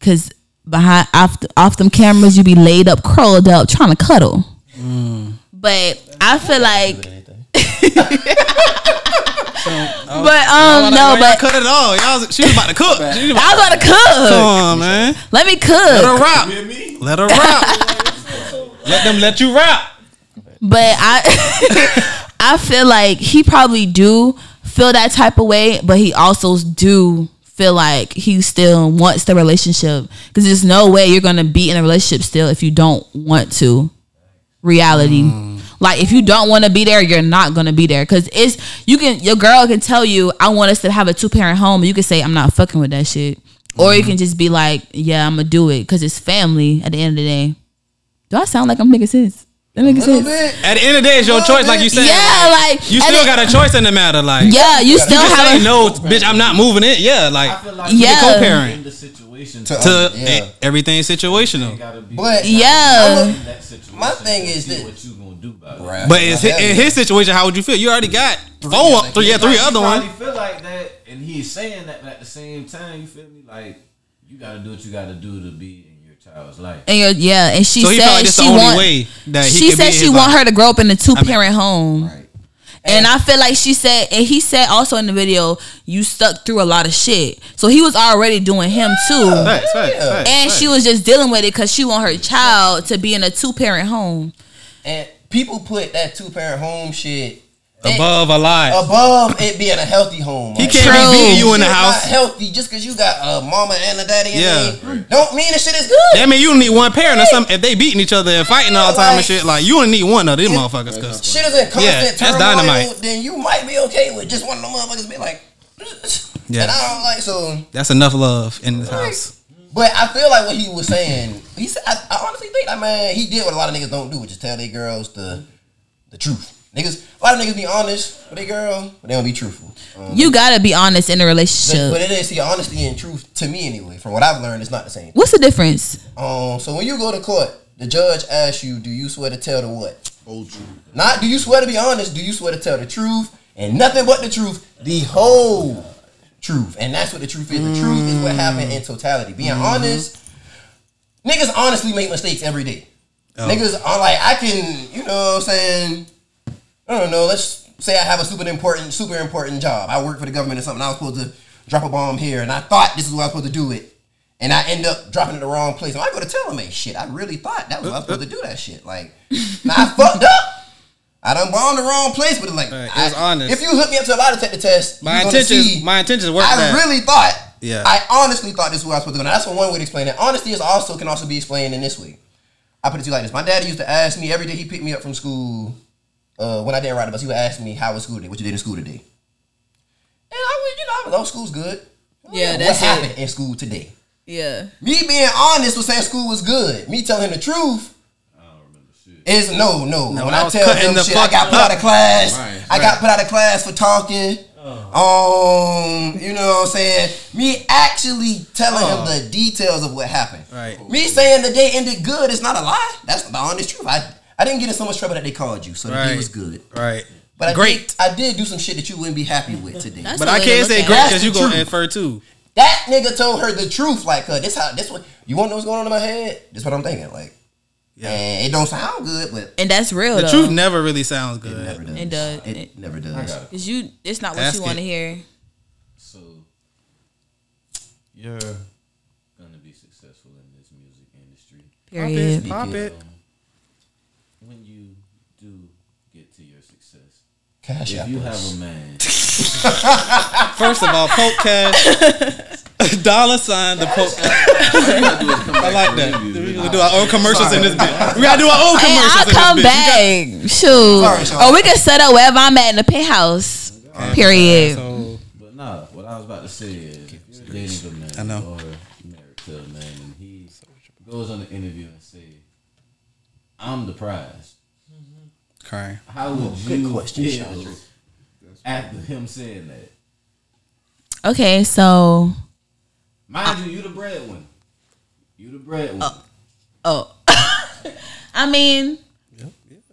Cause behind off, off them cameras, you be laid up, curled up, trying to cuddle. But I feel like, but um, no, Why y'all but cut it all. Y'all, she was about to cook. She was about- I was about to cook. Come on, man. Let me cook. Let her cook. rap. Let her rap. let them let you rap. But I, I feel like he probably do feel that type of way, but he also do feel like he still wants the relationship because there's no way you're gonna be in a relationship still if you don't want to. Reality, like if you don't want to be there, you're not gonna be there because it's you can your girl can tell you I want us to have a two parent home. You can say I'm not fucking with that shit, or you can just be like Yeah, I'm gonna do it because it's family. At the end of the day, do I sound like I'm making sense? That making a little sense? bit. At the end of the day, it's your choice, like you said. Yeah, like You and still it- got a choice in the matter. Like, Yeah, you still you have say a no, bitch. I'm not moving it. Yeah, like I feel like Yeah. co-parent. in the situation To- to yeah. everything situational. But Yeah. I'm in. My thing is see this. what you gonna do about it. Right. But it's, in his situation, how would you feel? You already got three, four, yeah, three, yeah, three He other probably ones. feel like that, and he's saying that, but at the same time, you feel me? Like you gotta do what you gotta do to be in your child's life. and you're, yeah, and she So said like she want. way that she said she want life. her to grow up in a two parent home. Right. And I feel like she said, and he said also in the video, you stuck through a lot of shit. So he was already doing him too. Facts, facts, Yeah. facts, And facts. she was just dealing with it because she want her child to be in a two parent home. And people put that two parent home shit they- above a lie. above it being a healthy home. He can't True. be beating you in the house. Not healthy just because you got a mama and a daddy. Yeah. they don't mean the shit is good. That mean you need one parent or something. If they beating each other and fighting all the time and shit, like you only need one of them motherfuckers. Cause shit is in constant Yeah, that's turmoil, dynamite. then you might be okay with just one of them motherfuckers being like, Yeah. and I don't like so. that's enough love in this house. But I feel like what he was saying, he said, I, I honestly think that man, he did what a lot of niggas don't do, which is tell their girls the the truth. Niggas, a lot of niggas be honest with their girl, but they don't be truthful. Um, You gotta be honest in a relationship. but it is see honesty and truth to me anyway. From what I've learned, it's not the same. What's the difference? Um, so when you go to court, the judge asks you, "Do you swear to tell the what?" Old truth. Not do you swear to be honest? Do you swear to tell the truth and nothing but the truth, the whole truth? And that's what the truth is. The truth is what happened in totality. Being mm-hmm. honest, niggas honestly make mistakes every day. Oh. Niggas are like, I can, you know what I'm saying? I don't know, let's say I have a super important, super important job. I work for the government or something. I was supposed to drop a bomb here and I thought this is what I was supposed to do it. And I end up dropping it in the wrong place. And I go to tell them, hey, shit, I really thought that was what I was supposed to do that shit. Like, I fucked up. I done bombed the wrong place, but it's like, Right, it I- was honest. if you hook me up to a lie detector test, My you gonna intentions, see my intentions work. I that. really thought. Yeah. I honestly thought this was what I was supposed to do. Now that's one way to explain it. Honesty is also can also be explained in this way. I put it to you like this. My daddy used to ask me every day he picked me up from school. Uh, when I didn't ride the bus, he would ask me how was school today, what you did in school today. And I would, you know, I was, oh, school's good. Yeah, what that's it. happened in school today? Yeah. Me being honest was saying school was good. Me telling him the truth is no, no. No, when I I, tell cutting them the shit, I got put out of class. Right, I got put out of class for talking. Um, you know what I'm saying? Me actually telling him the details of what happened. Right. Me saying the day ended good is not a lie. That's the honest truth. I I didn't get in so much trouble that they called you, so the day was good. Right. But I Great. Did, I did do some shit that you wouldn't be happy with today. That's But I can't say great because you the go truth. infer too. that nigga told her the truth. Like, uh, this how this what you want to know what's going on in my head? This what I'm thinking. Like, Yeah. and it don't sound good, but And that's real The though. truth never really sounds good. it good. never does. It does. It, It- never does. Cause you, it's not what Ask you want to hear. So you're gonna be successful in this music industry. Period. Pop it. Um, when you do get to your success, Cash if out. you have a man, First of all, Poke Cash. Dollar sign the Poke. I like that. We gonna do our own commercials in this bit. We gotta do our own Hey, commercials I'll in come this bitch. back. Shoot. Sorry, Sean. or oh, we can set up wherever I'm at in the penthouse. Period. So, but nah, what I was about to say is, if you're dating a man I know. or married to a man, and he goes on the interview and say, "I'm the prize." crying. How would good you question, feel Chandra. after him saying that? Okay, so Mind you, you the breadwinner. You the breadwinner. oh, oh. I mean,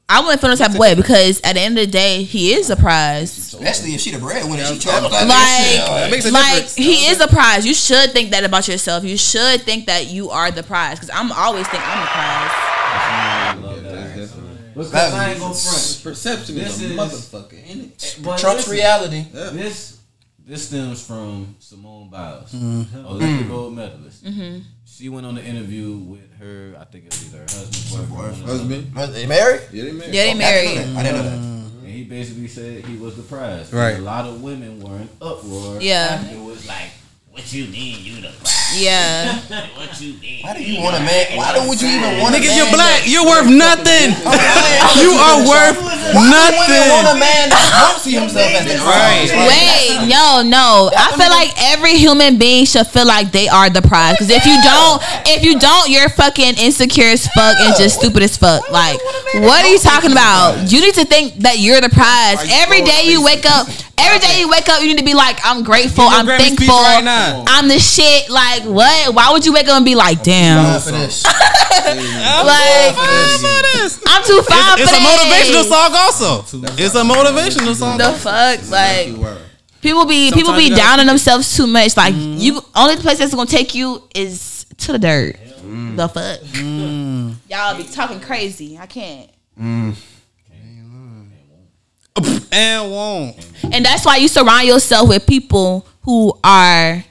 I wouldn't feel no type of way because at the end of the day, he is a prize. Especially if she the breadwinner, she trying to Like, makes a like difference. he is a prize. You should think that about yourself. You should think that you are the prize. Because I'm always think I'm the prize. I love. Because I ain't gonna front. Perception This is a is- motherfucker, ain't it? Trump's listen, reality. This this stems from Simone Biles, Mm-hmm. Olympic gold medalist. Mm-hmm. She went on an interview with her. I think it was either her husband, boyfriend, Husband. They married? Yeah, they married. Yeah, they I married. didn't know that. I didn't know that. and he basically said he was the prize. Right. A lot of women were in uproar. Yeah. It was like, what you mean you the prize? Yeah. What you mean? Why do you want a man? Why do would you even want a Nigga, man? you're black. You're worth nothing. You are worth Why do women want nothing. a man that don't see himself as the Right. prize? Wait, no, no. I feel like every human being should feel like they are the prize. Because if you don't, if you don't, you're fucking insecure as fuck and just stupid as fuck. Like, what are you talking about? You need to think that you're the prize. Every day you wake up, every day you wake up, you need to be like, I'm grateful, I'm thankful, right. I'm the shit. Like, what? Why would you wake up and be like, Fine damn? for this. Like, I'm too fine It's for a motivational song also. It's a motivational song. The fuck, like. People be people be you gotta down on themselves too much. Like mm-hmm. you, only place that's gonna take you is to the dirt. Mm. The fuck, mm. y'all be talking crazy. I can't, mm. And won't. and that's why you surround yourself with people who are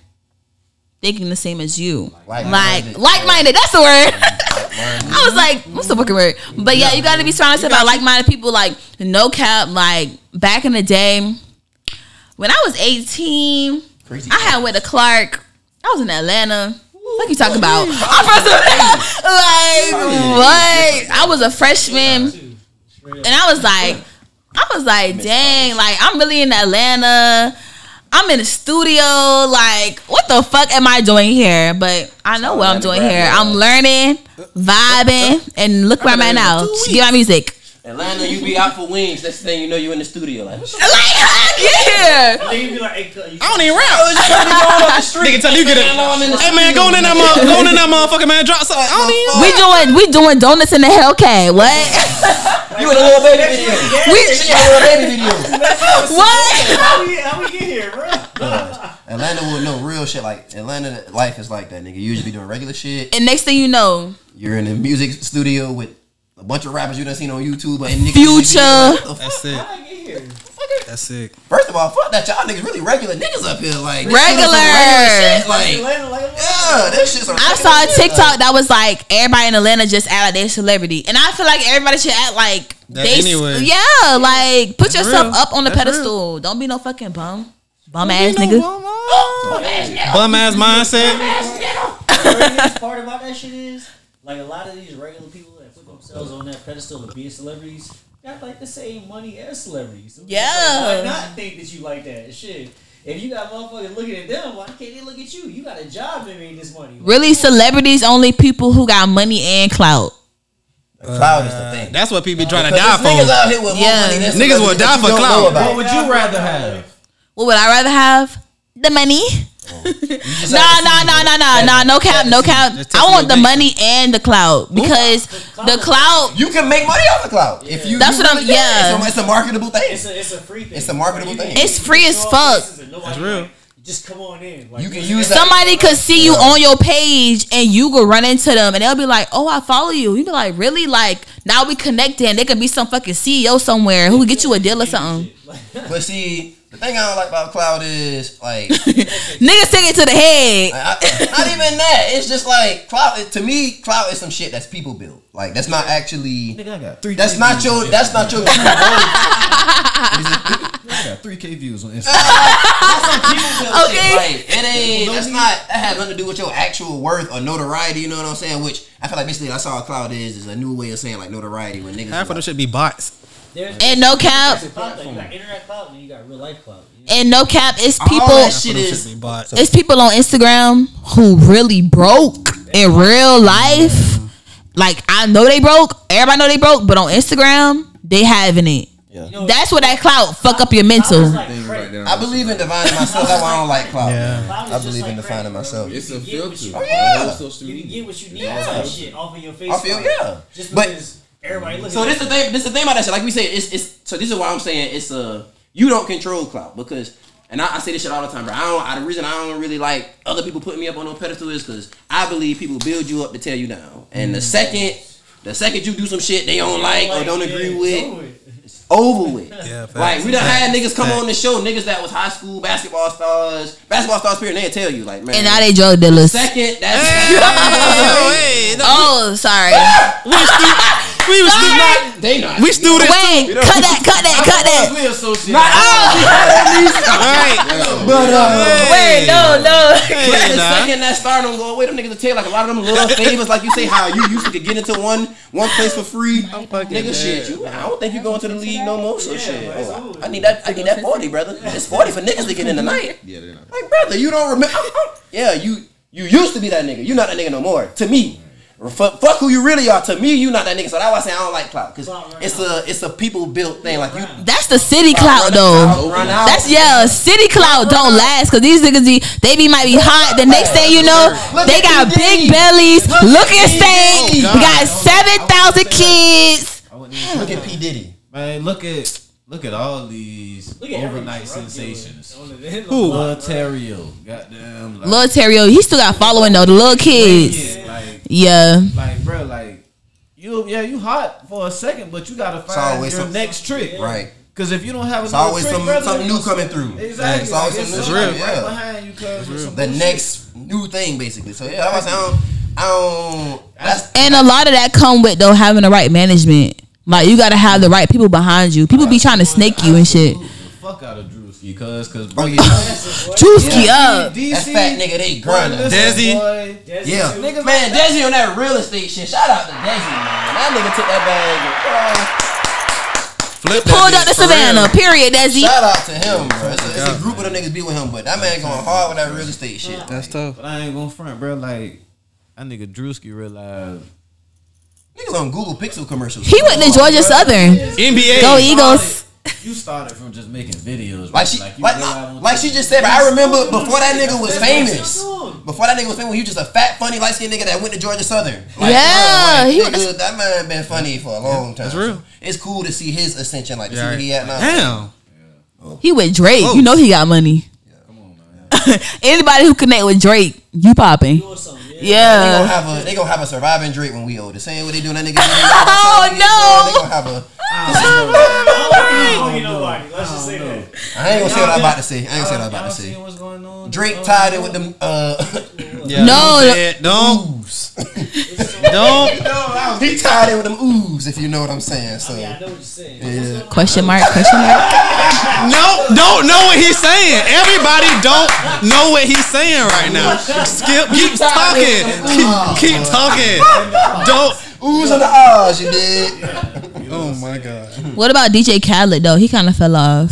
thinking the same as you, like Like-minded. like minded. That's the word. I was like, what's the fucking word? But yeah, you gotta be surrounded yourself by like minded people. Like no cap. Like back in the day, when I was eighteen. Crazy. I had went to Clark. I was in Atlanta. What you talking about? I'm from Atlanta. like what? I was a freshman, and I was like, I was like, dang, like I'm really in Atlanta. I'm in the studio. Like, what the fuck am I doing here? But I know what I'm doing here. I'm learning, vibing, and look where I'm at now. Get my music. Atlanta, you be out for wings. Next thing you know, you in the studio. Like, Like, yeah. Then you be like, hey, cut, you I don't even rap. Oh, nigga tell you get it. Hey man, go on in that mother, go on in that motherfucker man. Drop something. I don't even. We doing we doing donuts in the Hellcat. What? you in a little baby video. We in a little baby video. what? How we, how we get here, bro? Atlanta will know real shit. Like Atlanta, life is like that, nigga. You usually be doing regular shit. And next thing you know, You're in the music studio with a bunch of rappers you done seen on YouTube. And niggas Future. Like, what the That's it. How we get here? That's sick. First of all, fuck that y'all niggas really regular niggas up here. Like Regular. shit is some regular shit. Like yeah, this shit's some I saw a shit, TikTok that was like everybody in Atlanta just act like they're celebrity, and I feel like everybody should act like That they. anyway. Yeah, like put That's yourself real. up on the That's pedestal. Don't be no fucking bum, bum oh, oh. ass nigga. Bum ass mindset. part about that shit is, like, a lot of these regular people that put themselves on that pedestal of being celebrities got like the same money as celebrities. So Yeah. like, why not think that you like that shit? If you got motherfuckers looking at them, why can't they look at you? You got a job to make this money. Really, celebrities only people who got money and clout. Cloud is the uh, thing. That's what people be trying to die there's niggas for. out here with Yeah. more money than Niggas will die for don't clout. What would you rather have? What would I rather have? The money. just No, have to no, see no, no, no, no, no cap, no cap. I want the money and the clout because the clout. You can make money off the cloud if you. That's you what I'm- can. yeah. It's a, it's a marketable thing. It's a, it's a free thing. It's a marketable thing. It's free as fuck. places That's real. just come on in. Like You can use that. Somebody could see you on your page and you could run into them and they'll be like, "Oh, I follow you." You be like, "Really?" Like now we connected. And they could be some fucking CEO somewhere who could get you a deal or something. But see, the thing I don't like about cloud is like, Niggas take it to the head. I, not even that. It's just like cloud. To me, cloud is some shit that's people built. Like that's not actually. Nigga, I got three. That's not your. That's not your. true worth. I got three K views on Instagram. That's some people built okay. Like it ain't. That's not. That has nothing to do with your actual worth or notoriety. You know what I'm saying? Which I feel like basically that's all cloud is. Is a new way of saying like notoriety when niggas. Half of them should be bots. There's, And no cap. there's like, you got internet clout and you got real life clout. You know? And no cap. It's all people. that shit is. should be. It's people on Instagram who really broke in real life. Like I know they broke. Everybody know they broke, but on Instagram they having it. Yeah. You know, That's what that clout fuck up your mental. is like Things crack. right. I believe in defining myself. That's why I don't like cloud. Yeah. Clout I believe like in defining bro. myself. It's a You get what filter. you- yeah. You get what you need Yeah. shit off of your face. I feel yeah. Just But because everybody looks So this the thing. This is the thing about that shit. Like we said, it's it's. So this is why I'm saying it's uh you don't control clout because. And I, I say this shit all the time, bro. I don't. I, the reason I don't really like other people putting me up on no pedestal is because I believe people build you up to tear you down. And the second, the second you do some shit they don't like or don't agree with, it's over with. Yeah, facts. Like we done had niggas come on the show, niggas that was high school basketball stars, basketball stars period. They tell you like, man. And now they drug dealers. second, that's Wait, no, Oh, sorry. We was still not. they not. We students. Wait, cut that, cut that, cut that. We associate. Right. But uh, Wait, no, no. But Hey, the nah. second that star don't go away, them niggas will tell you like a lot of them little favors, like you say how you used to get into one one place for free. I'm Nigga, shit, you. I don't think you going to the league no more. So shit, oh, I, I need that. I need that forty, brother. It's forty for niggas to get in tonight. Yeah, they're not. Like, brother, you don't remember? Yeah, you you used to be that nigga. You're not that nigga no more. To me. Fuck, fuck who you really are. To me, you not that nigga. So that's why I say I don't like clout because it's a it's a people built thing. Like you, That's the city clout though. That's yeah, city clout don't last because these niggas be they be might be hot. The next thing you know, they got big bellies, Look looking at P. stank. We got seven thousand kids. I wouldn't even Look at P Diddy. Man, look at look at all these at overnight sensations. Who? Lil Terrio. Goddamn. Like, Lil Terrio, he still got following though. The little kids, yeah, like, yeah. like, bro, like, you, yeah, you hot for a second, but you gotta find your some- next trick, Right. Because if you don't have It's another always trick, some brother, something new coming through. Exactly. It's always like, something it's new. something Yeah. right behind you, cuz The next new thing, basically. So yeah, I was I don't, I don't. That's And a lot of that come with though having the right management. Like you gotta have the right people behind you. People be trying to snake you and shit. The fuck out of Drewski, cuz, cause Oh bro, yeah, Drewski up. DC, that fat nigga they grinding. listen, Desi. boy. Yeah, Niggas man, Desi on that real estate shit. Shout out to Desi, man. That nigga took that bag. Flip Pulled that up to Savannah. real. Period, bro. Desi. Shout out to him, bro. It's a, it's a group of them niggas be with him, but that man going hard with that real estate shit. That's tough. But I ain't gonna front, bro. Like that nigga Drewski realized Niggas on Google Pixel commercials. He went to Georgia Southern. NBA. Go Eagles. You started from just making videos, Like bro. she, you like, realized like, she just said, but I remember before that nigga was famous. Before that nigga was famous, he was just a fat, funny, light skinned nigga that went to Georgia Southern. Like, Yeah, like, he nigga, was- that man been funny for a long time. That's real. It's cool to see his ascension, like to see where he at now. Damn. Oh. He with Drake. Close. You know he got money. Anybody who connect with Drake, you popping. Doing yeah. They gonna have a they gonna have a surviving Drake when we old. The same way they doing that nigga. Oh, no. They gonna have a. I don't get nobody. Let's just say that. I ain't gonna say what I'm about to say. I ain't gonna say what I'm about to say. what's going on? Drake tied in with them. Uh, Yeah, No, don't. Don't. Don't. he tied in with them oohs, if you know what I'm saying. So Yeah, I know what you're saying. yeah. Question mark? Question mark? No, don't know what he's saying. Everybody don't know what he's saying right now. Skip, keep talking. Keep, keep talking. Don't. oohs on the ahs, you did. Oh my god. What about DJ Khaled though? He kind of fell off.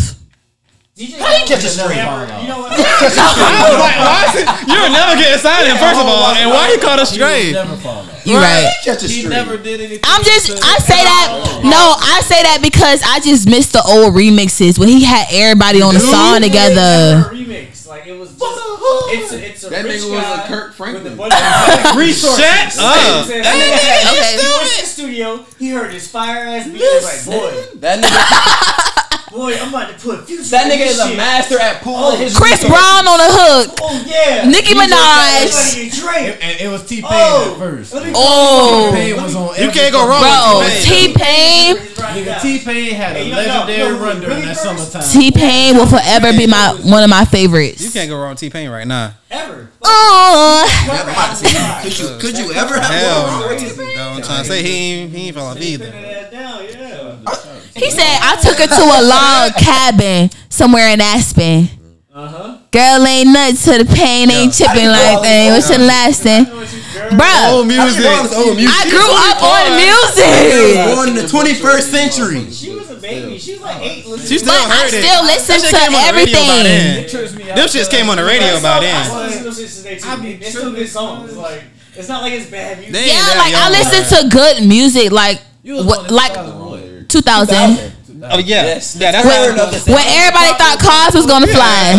DJ How you catch a string? You know what? Why, why is it, you're never getting signed in, first of all, and why you caught a He will straight? never fall off. You right. Catch a He never did anything. I'm just I say that no, I say that because I just missed the old remixes when he had everybody on the song together. remix. Like it was just it's a, it's a That rich nigga was a guy Kirk with Franklin. a bunch of resources. Shut up. That nigga Okay. he went to the studio. He heard his fire ass beat. He was like, boy, That nigga. Boy, I'm about to put future. That nigga this is a master at pulling Oh, his Chris resources. Brown on a hook. Oh yeah. Nicki You just got Minaj. everybody get Drake. And it was T Pain Oh, at first. Oh. let Oh. T-Pain was on You can't go wrong Bro, with T T-Pain. Nigga, T Pain had a Hey, you legendary you know who run during really that summertime. T Pain will forever be my one of my favorites. You can't go wrong with T Pain right now. Ever. Oh, I'm about to say, could you, could you ever have Hell one? no. Crazy. That's what I'm trying to say. He ain't, he ain't fall off either. yeah. he said I took her to a log cabin somewhere in Aspen. Uh huh. Girl ain't nuts to the pain, ain't chipping like that. What's your lasting, Old bro? music. old music. I grew up on music, Born in the 21st century. She was a baby. She was like eight. listening She to still but I heard it. still listen That to came on the radio by everything. then. It trips me out. Them shits came on the radio by I then. still listen to those shit today too. I be They still good songs. Like it's not like it's bad music. Yeah, like I young, listen to good music, like what, like 2001. 2000. Oh yeah, Yes. yeah. That's Word how. of the When everybody thought cars was gonna fly.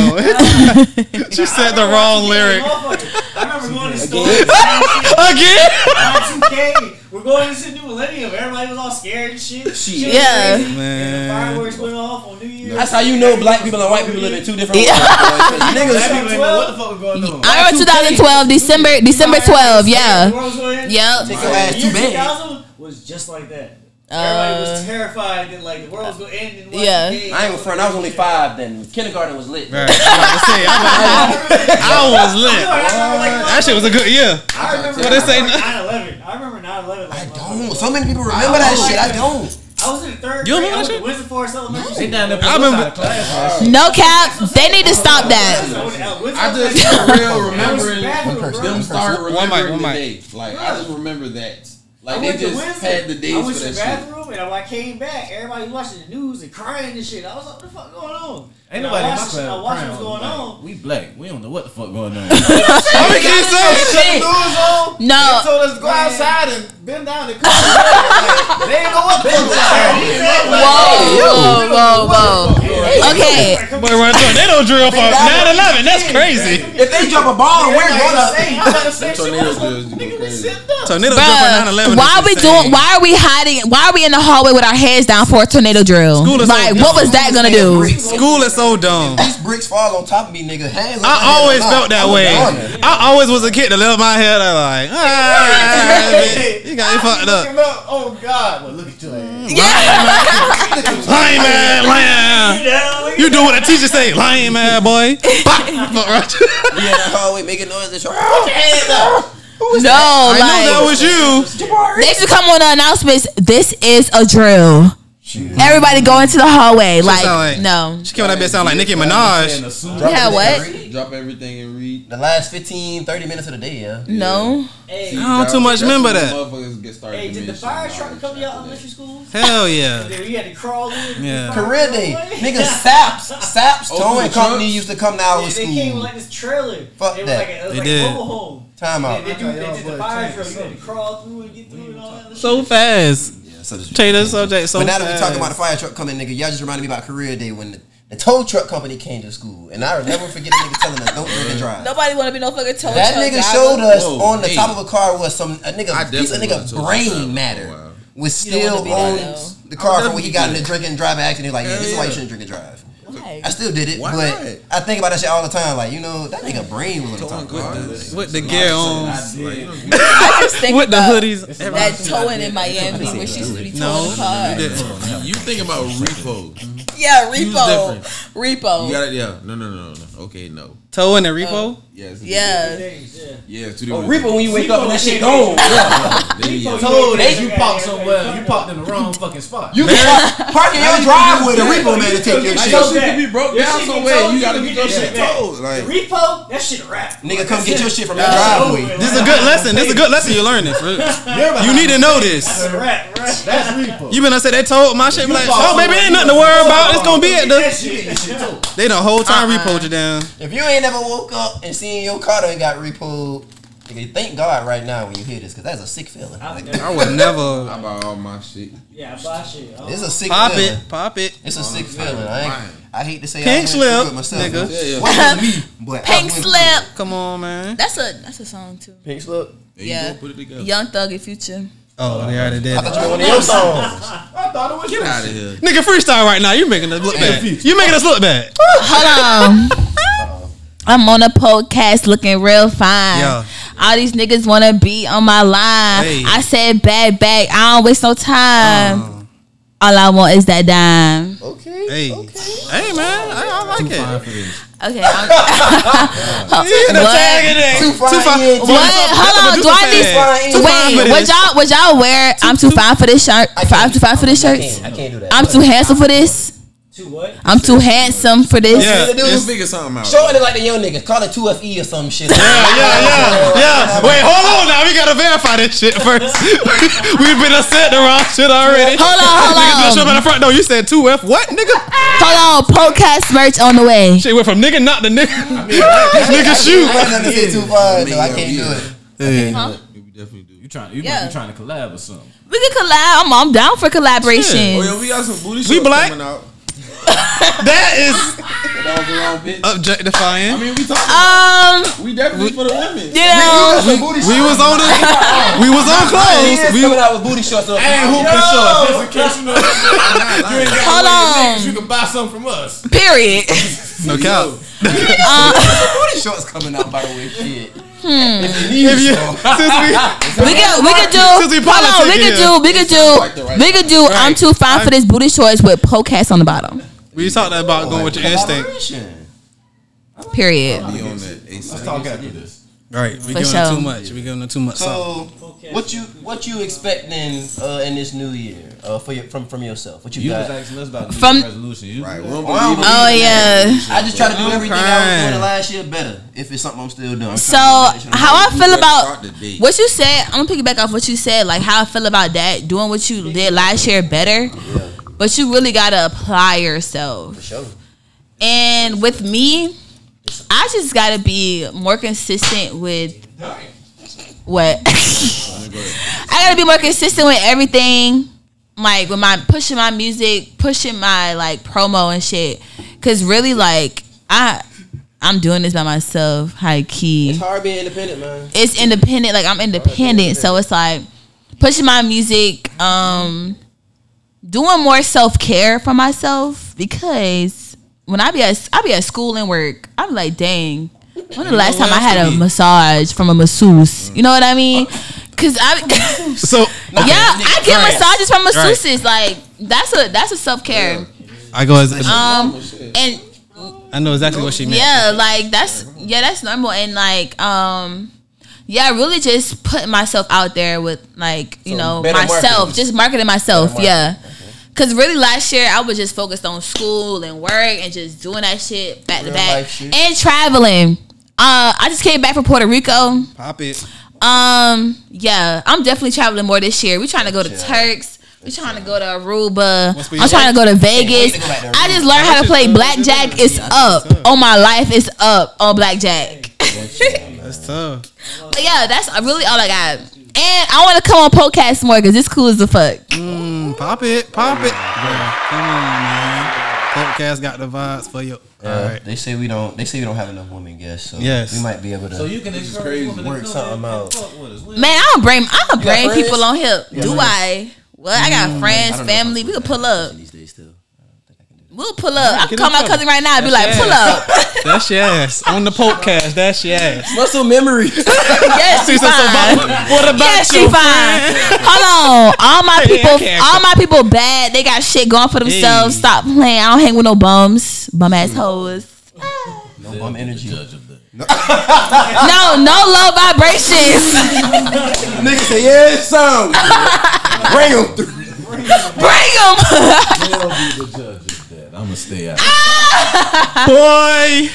she said the wrong lyric I remember going to store. again. Y2K. We're going into the new millennium. Everybody was all scared and shit. Shit was Yeah. crazy. And Man. the fireworks went off on New Year's. That's how you know black people and white people live in two different Yeah. worlds. Black Niggas, people didn't know what the fuck was going on. I remember 2012, December, December 12. The Yeah. world was going in. Yep. Take your ass The year too big. 2000 was just like that. Everybody was Uh, terrified that like the world was going to end. And Yeah. I ain't gonna front. I was only five then. Kindergarten was lit. Right. I'm about to say, I'm about- I was lit. That shit was a good year. I remember What they say I remember 9/11. I rember 9/11. I don't. So many people remember that shit. I don't. I was in the third You grade. remember I that was shit? at Winston Forest Elementary They School. down there I remember- outside of class. no cap. They need to stop that. I was at Winston I just Elementary for real remembering them start One mic, remembering one the mic. day. Like I just remember that. Like they just had the days for that shit. Bathroom and when I came back, everybody was watching the news and crying and shit. I was like, what the fuck going on? Ain't And nobody I in my watched, class I watched crying what's on going black. on. We black. We don't know what the fuck going on. I'm gonna get some. Shit. No. They told us to go outside and bend down and cook. Like, they ain't know what the fuck was Whoa, whoa, whoa, whoa. Okay. Boy, run tornado drill for 9/11. That's crazy. If they drop a ball, we're gonna. Tornado drills you go crazy. Tornado drill for Bruh, 9/11. why are we insane. doing? Why are we hiding? Why are we in the hallway with our heads down for a tornado drill? School is so Like, dumb. what was that gonna do? School is so dumb. These bricks fall on top of me, nigga. Hands. on I head always a felt that I'm way. I always was a kid that lived my head. I like, ah, man, you got me fucked up. Oh God! Well, look at your ass. Lame man, lame. You do what the teacher say, lame man, boy. Pop. Fuck right. You in that hallway making noises. Put your hands up. No, I know that was you. they used to come on the announcements. This is a drill. Everybody go into the hallway. Like, like- no. She came on that bitch sound like Nicki In Minaj. a suit. Drop Yeah, everything what? and read. Drop everything and read. The last 15, 30 minutes of the day, yeah. No. Hey, I don't too much remember that. Motherfuckers get started. hey, did the fire truck come to after y'all elementary schools? Hell yeah. Then we had to crawl in. Yeah. Career day. Nigga, Saps. Saps Towing the Company used to come to our They, they came with like this trailer. Fuck it was that. Like a, it was They like did. a mobile home. Time out. they, do, they y'all did the fire tank. You had to crawl through and get through and all that. So fast. So this- Change the subject so But now that we're talking about the fire truck coming, nigga, y'all just reminded me about career day when the, the tow truck company came to school. And I will never forget the nigga telling us, don't drink and drive. Nobody want to be no fucking tow truck. That truck nigga driver. showed us Whoa, on the hey. top of a car was some a I nigga piece of nigga brain matter wow. was still wanna be that, owns the car from when he got in the definitely drink and drive accident. Like, yeah, this is why you shouldn't drink and drive. Why? I still did it, Why but not? I think about that shit all the time. Like, you know, that nigga brain was on the top of the. With the gear on. I just think With the hoodies. that towing in Miami where she used to be towing No, the car. you didn't. You think about repo. Yeah, repo. Repo. You got it. Yeah. No, no, no, no, no. Okay, no. Toe in the repo. Oh. Yeah. it's a Yeah. Days, yeah. Yeah. Two Oh, different. Reaper when you wake up and that shit Repo. gone. Yeah. Then Repo, got- Told that you parked somewhere. You parked in the wrong fucking spot. You can park, park in your driveway, the Repo man to take your shit. your shit can be broke Your down somewhere. You gotta get your shit towed. Like repo, that shit a wrap. Nigga, come get your shit from your driveway. This is a good lesson. This is a good lesson you're learning. You need to know this. That's a wrap, right? That's repo. You been I said they told my shit be like, oh baby, ain't nothing to worry about. It's gonna be at That the. shit. That shit. They the whole time Uh-uh. repoed you down. If you ain't never woke up and seen your car done got repoed, thank God right now when you hear this, because that's a sick feeling. Like, I would never I buy all my shit. Yeah, I buy shit. I it's a sick feeling. pop feeling. it, pop it. It's a sick feeling. I I hate to say Pink I went slip, it myself. nigga. Yeah, yeah. Wasn't me, but Pink slip. Come on, man. That's a that's a song too. Pink slip. There you Yeah. go. Put it together. Young Thug and Future. Oh, they already did. I thought it. you were one of your songs. I thought it was Get out of here. Nigga, freestyle right now. You're making us look bad. Future. You making us look bad. Hold on. I'm on a podcast looking real fine. Yeah. All these niggas wanna be on my line. Hey. I said bad back. I don't waste no time. Uh. All I want is that dime. Okay. Hey, Okay. hey, man, I, I like Fine it. for this. Okay. I'm, Yeah, the What? tag in. Too fine, Too fine. what? Hold on. Do Medusa I need? fine Wait. Would y'all? Would y'all wear? I'm too fine for this shirt. I I'm can't. too fine for this I shirt. can't, I can't do that. I'm too handsome for this. To what? I'm too handsome for this. Yeah. The dudes Just figure something out. shorten it like the young niggas. Call it 2FE or some shit. Yeah, yeah, yeah, yeah. Wait, hold on now. We gotta verify this shit first. We've been upset the wrong shit already. Hold on, hold Niggas been on. showing at the front door. You said two F. What, nigga? Hold on. Podcast merch on the way. Shit went from nigga not the nigga. nigga shoot. I ain't nothing to say too far, so I can't do it. Hey. We definitely do. You trying? You Yeah. must be trying to collab or something. We can collab. I'm, I'm down for collaboration. Oh yeah, we got some booty We shorts black? coming out. That is That was the wrong bitch. I mean, we talking. Um, we definitely for the women. you know, We was on the, we was on clothes. We, coming out with booty shorts. on. Hey, hooping shorts. Just in case you know. You ain't got Hold on. niggas, You can buy something from us. period. no cap. booty shorts coming out, by the way. Shit. If you, since we, We could, we could do. Since we Hold on, we could do, we could do, we could do. I'm too fine for this booty shorts with podcast on the bottom. We talked about going with your instinct. Collaboration. Period. Be on that Let's talk after this. Right, we For giving sure. too much. We giving them too much. something. So, what you what you expecting uh, in this new year uh, for your, from from yourself? What you, You was got? asking us about New From- Year's resolution. You Right. do We that. don't Oh, I don't believe Oh yeah. I just try to do I'm everything I was doing last year better. If it's something I'm still doing. I'm So trying to do better. how I feel about start the date. what you said, I'm gonna piggyback off what you said. Like how I feel about that, doing what you did last year better. But you really gotta apply yourself. For sure. And with me, I just gotta be more consistent with what I gotta be more consistent with everything. Like with my pushing my music, pushing my like promo and shit. Cause really like I I'm doing this by myself, high key It's hard being independent, man. it's independent. Like I'm independent, so it's like pushing my music, um, doing more self care for myself because when I be at I be at school and work, I'm like, dang, when the last time I had a be? massage from a masseuse? You know what I mean? Cause I, So yeah, I get Right. massages from Right. masseuses. Like that's a that's a self care. I go. As, Um, and I know exactly what she meant. yeah, like that's yeah, that's normal and like um yeah, really just putting myself out there with like, you So know, myself, marketing. just marketing myself, Better yeah. Cause really last year I was just focused on school and work and just doing that shit back to back and traveling. Uh, I just came back from Puerto Rico. Pop it. Um, yeah, I'm definitely traveling more this year. We trying to go to Turks. We trying to go to Aruba. I'm trying to go to Vegas. to go back to I just learned how to play blackjack. It's up on my life. It's up on blackjack. That's tough. But yeah, that's really all I got. And I want to come on podcast more because this cool as a fuck. Mm, pop it, pop it. Yeah, come on, man. Podcast got the vibes for you. Yeah, All right. They say we don't. They say we don't have enough women guests, so Yes. we might be able to. So you can is encourage crazy. Work something out. fuck with us. We- Man, I don't bring. I don't bring people on here. Do friends? I? Well, I got friends, I don't know if family. We could pull up. these days still. I don't think I can do that. We'll pull up. I can call my other. cousin right now and be like, That's pull yes. up. That's your ass. On the podcast, that's your ass. Muscle memory. yes, she She said, so fine. what about Yes, she fine. friend? Hold on. All my Hey, people, can't all my people bad. They got shit going for themselves. Hey. Stop playing. I don't hang with no bums. Bum ass hoes. No bum energy. Judge of. No, no low vibrations. Nigga say yeah, it sound. Bring them through. Bring them. They'll be the judge of that. I'm gonna stay out. Boy.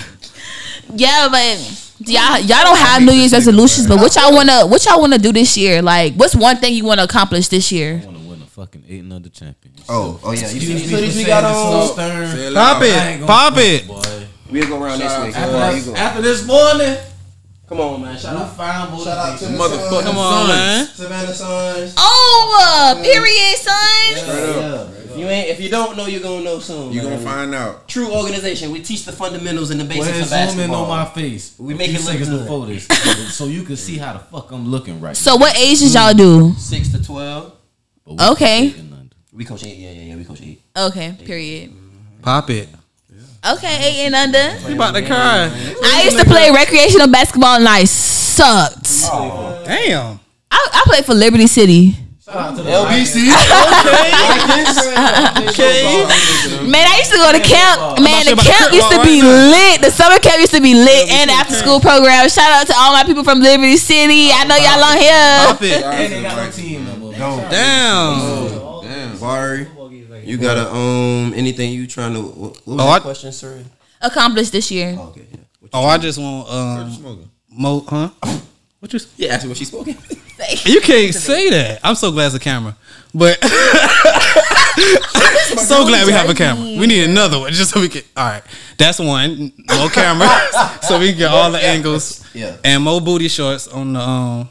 yeah, but y'all y'all don't have New Year's resolutions. But what y'all wanna what y'all wanna do this year? Like, what's one thing you wanna accomplish this year? I want to win a fucking eight and under champion. Oh, oh yeah. You see these Excuse me hoodies for we got saying on? this so stern. Say it Pop loud. I ain't it. gonna Pop front, it. boy. We'll go around this Shout way. out Come to on, After, you go. after this morning, Come on, man. Shout you out. fine boy. Shout out to the Motherfucking Sons. Come on, man. Savannah Sons. Oh, uh, period, son. Straight up. Yeah. If you ain't, if you don't know, you're gonna know soon. You man. gonna find out. True organization. We teach the fundamentals and the basics ahead, of zoom in on my face. We a make few it look good. before this, so you can see how the fuck I'm looking right So, what age did y'all do? Six to twelve. But we Okay. eight and under. We coach eight. Yeah, yeah, yeah. We coach eight. Okay, period. Mm-hmm. Pop it. Okay, eight and under. You about to cry? I used to play recreational basketball and I sucked. Damn. I, I played for Liberty City. LBC. Man, I used to go to camp. Man, the camp used to be lit. The summer camp used to be lit, and after school program. Shout out to all my people from Liberty City. I know y'all on here. Pop it. And they got no team no more. Damn. Damn. Barry, you gotta um anything you trying to? What what was Oh, your I- question, sir? Accomplished this year. Oh, okay, yeah. What Oh, I just want um Smoking. mo huh? What you? Yeah, ask me what she spoken. You can't say that. I'm so glad it's a camera, but so glad we have a camera. We need another one just so we can. All right, that's one more camera so we can get all the angles. Yeah. and more booty shorts on the um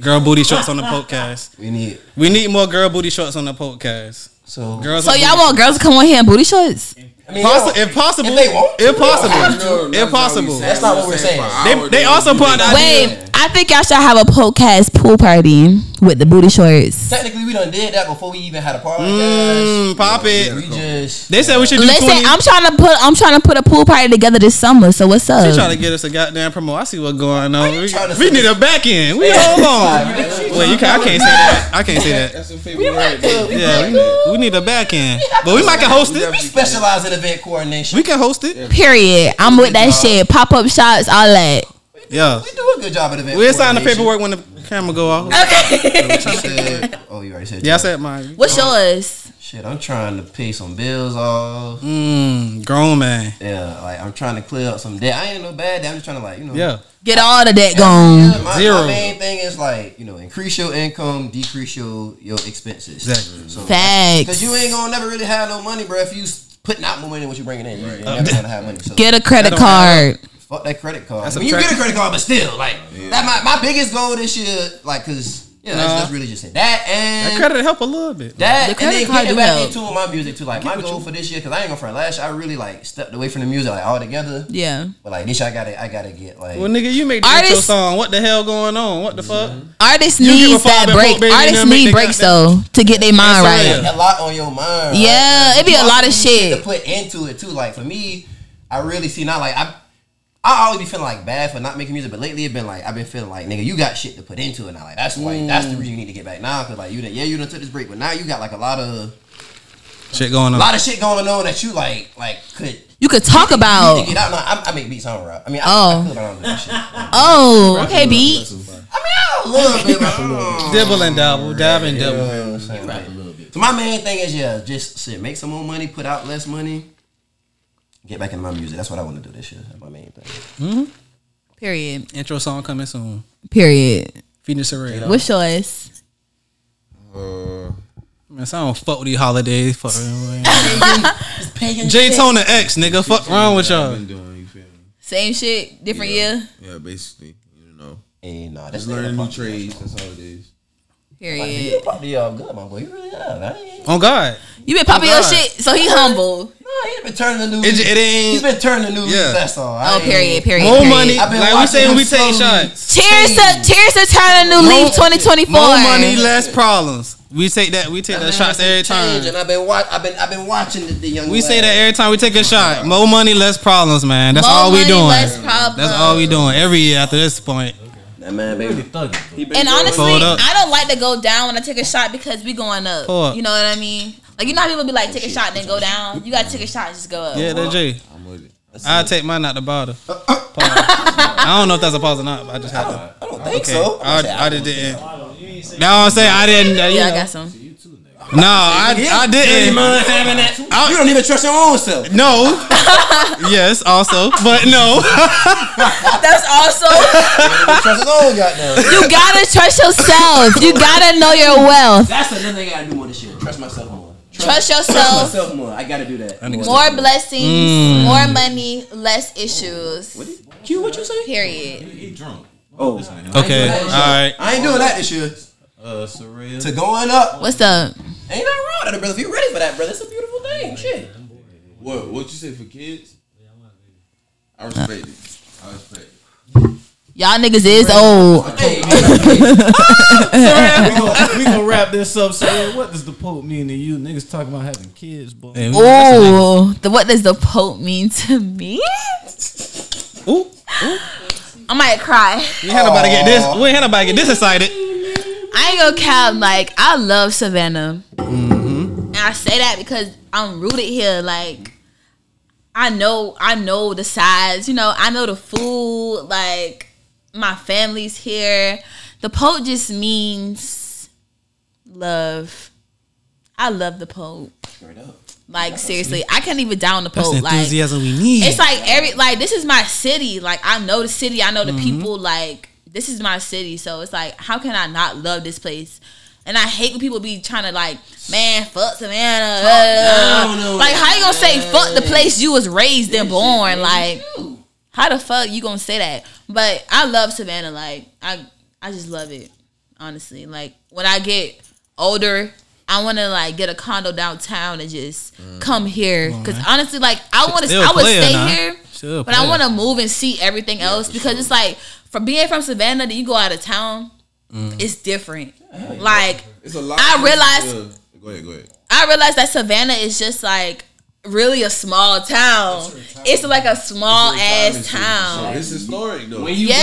girl booty shorts on the podcast. We need. We need more girl booty shorts on the podcast. So. Girls, So y'all want girls to come on here in booty shorts? I mean, Possi- if possible, If they want to, if possible, No, if that's possible. That's not what we're saying. They, they also put an idea. Wait, I think y'all should have a podcast pool party with the booty shorts. Technically, we done did that before we even had a podcast. Mm, pop it. We just. They said we should do Listen, 20. I'm trying to put I'm trying to put a pool party together this summer. So what's up? She trying to get us a goddamn promo. I see what's going on. We, we need a back end. We hold on. Wait, you can, I can't say that. I can't say that. That's a favorite word. Yeah, we need, we need a back end. But we might can host it. We specialize in event coordination. We can host it. Period. I'm with that shit. Pop up shots, all that. Yeah. We do a good job at event We'll sign the paperwork when the camera go off. What you said- Oh, you already said. Yeah, I said mine. What's oh. yours? Shit, I'm trying to pay some bills off. Mmm, grown man. Yeah, like I'm trying to clear up some debt. I ain't no bad debt. I'm just trying to like you know. Yeah. Get all the debt gone. Yeah, my, Zero. my main thing is like you know increase your income, decrease your your expenses. Exactly. So, Facts. Because you ain't gonna never really have no money, bro. If you putting out more money than what you bringing in, you ain't never gonna have money. So Get a credit That don't card. Fuck that credit card. That's I a mean, you get a credit card, but still, like that. My, my biggest goal this year, like, cause yeah, that's, that's really just it. That and That credit help a little bit. That The and then card getting do back help. into my music too. Like my goal for this year, cause I ain't gonna front. Last year I really like stepped away from the music like altogether. Yeah. But like this year I gotta I gotta get like Well, nigga, you made the Artists- intro song. What the hell going on? What the fuck? Artists You needs that about break. Artists need they breaks though to get their mind right. a lot on your mind. Yeah, right? it be a lot of shit. to put into it too. Like for me, I really see not like I. I always be feeling like bad for not making music, but lately it's been like I've been feeling like nigga, you got shit to put into it now. Like that's why mm. that's the reason you need to get back now, cause like you done, yeah you done took this break, but now you got like a lot of Shit going on. a lot of shit going on that you like like could You could talk You about. need to get out. No, I, I make beats on rap. I mean, I, Oh. I could, but I don't that shit. Oh, okay, beat. I mean, I a little bit, but I don't. Dibble and dabble, dab and You know dibble. what I'm saying? So my main thing is yeah, just shit, make some more money, put out less money, get back in my music. That's what I want to do this year. That's my main thing. Mm-hmm. Period. Intro song coming soon. Period. Feeding Surrey. What's yours? Uh, Man, so I don't fuck with these holidays. Fuck. Pagan J Tone the X, nigga. Fuck wrong with I've y'all. been doing. You feel? Same shit, different year. Yeah, basically. You know, Hey, nah, that's just learning new trades. That's all it is. Period. You probably uh, good, my boy. You really have. I ain't, On God. You been popping Oh, your shit, so he humble. No, he been turning the new. It, it He's ain't been turning the new. Yeah. Yeah. That's all. I Oh, ain't- period, period. more period. money. I've been Like we watching saying, we take shots. Cheers to cheers to turn a new More- leaf 2024. More money, less problems. We take that. We take I've the shots every time. And I've been watch. I've been I've been watching the, the young. We say that every time we take a shot. More money, less problems, man. That's More all we money, doing. less. That's all we doing every year after this point. That man, baby. And honestly, I don't like to go down when I take a shot because we going up. Pull up. You know what I mean? Like you know how people be like, take a shot and then go down. You gotta take a shot and just go up. Yeah, that's that J. I'm with it. I take mine out the bottle. Pause. I don't know if that's a pause or not. But I just had to. I don't think Okay, so. I, I just didn't. No, I'm saying I didn't. Uh, you Yeah, I got some. No, I, I didn't. You don't even trust your own self. No. yes, also, but no. That's also. trust his own goddamn. you gotta trust yourself. You gotta know your wealth. That's another thing I do more this year. Trust myself more. Trust yourself. Trust yourself. myself more. I gotta do that. nigga More blessings, Mm. more money, less issues. Q, what you say? Period. He drunk. Oh, Okay, all right. I ain't doing that this year. Uh, Soraya. To going up, What's up? ain't nothing wrong with that, brother. If you ready for that, brother, it's a beautiful thing. Shit. What? What you say for kids? I respect it. I respect it. Y'all niggas is old. we gonna, we gonna wrap this up. So, what does the Pope mean to you? Niggas talking about having kids, boy. Yeah, we- that's a nigga. Ooh, the, what does the Pope mean to me? Ooh, I might cry. we ain't nobody get this. We ain't nobody get this excited. I ain't gonna cap. Like I love Savannah, mm-hmm. and I say that because I'm rooted here. Like I know, I know the sides. You know, I know the food. Like my family's here. The Pope just means love. I love the Pope. Like seriously, I can't even down the That's Pope. the Like enthusiasm we need. it's like every like this is my city. Like I know the city. I know Mm-hmm. the people. Like this is my city. So it's like how can I not love this place? And I hate when people be trying to like, man, fuck Savannah. uh, like how you gonna say fuck the place you was raised and born? Like how the fuck you gonna say that? But I love Savannah. Like I I just love it. Honestly, like when I get older. I want to like get a condo downtown and just come here because honestly, like I want to, I would stay now. here, Still but I want to move and see everything else because it's like from being from Savannah, then you go out of town, Mm. it's different. Like It's a lot. I realized- places, Go ahead. Go ahead. I realized that Savannah is just like really a small town. It's like a small ass town. town. it's historic though. When you Yeah.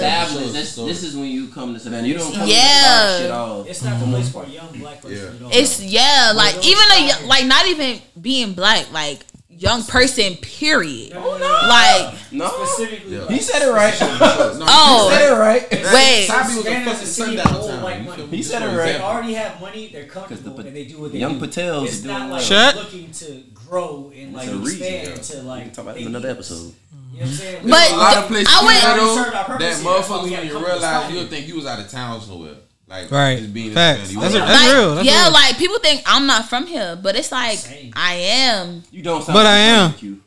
got to establish, this, this is when you come to Savannah. You don't come Yeah. to shit off. It's not the place for a young black person. Yeah. You know? It's yeah, like even a y- like not even being black, like young person. Period. Oh, like No, specifically. Yeah. He said it right. No, oh Said it right. wait, Sabi was a Savannah's fucking a city of sundown town. white You money. feel? He said it right. They already have money. They're comfortable pa- and they do what they Young do. Patels It's is not doing like Shut. looking to grow and like It's a reason, expand yeah. to like. talk about they this in another need. episode. You know what I'm saying? But There's a lot of places I I went- went, Served our that motherfucker here. That's why motherfuckers when you realize you'll think you was out of town somewhere. Like Right. just being Facts. Savannah. That's was a- that's like, real, that's yeah, real. like people think I'm not from here, but it's like Same. I am. You don't sound But like I you am.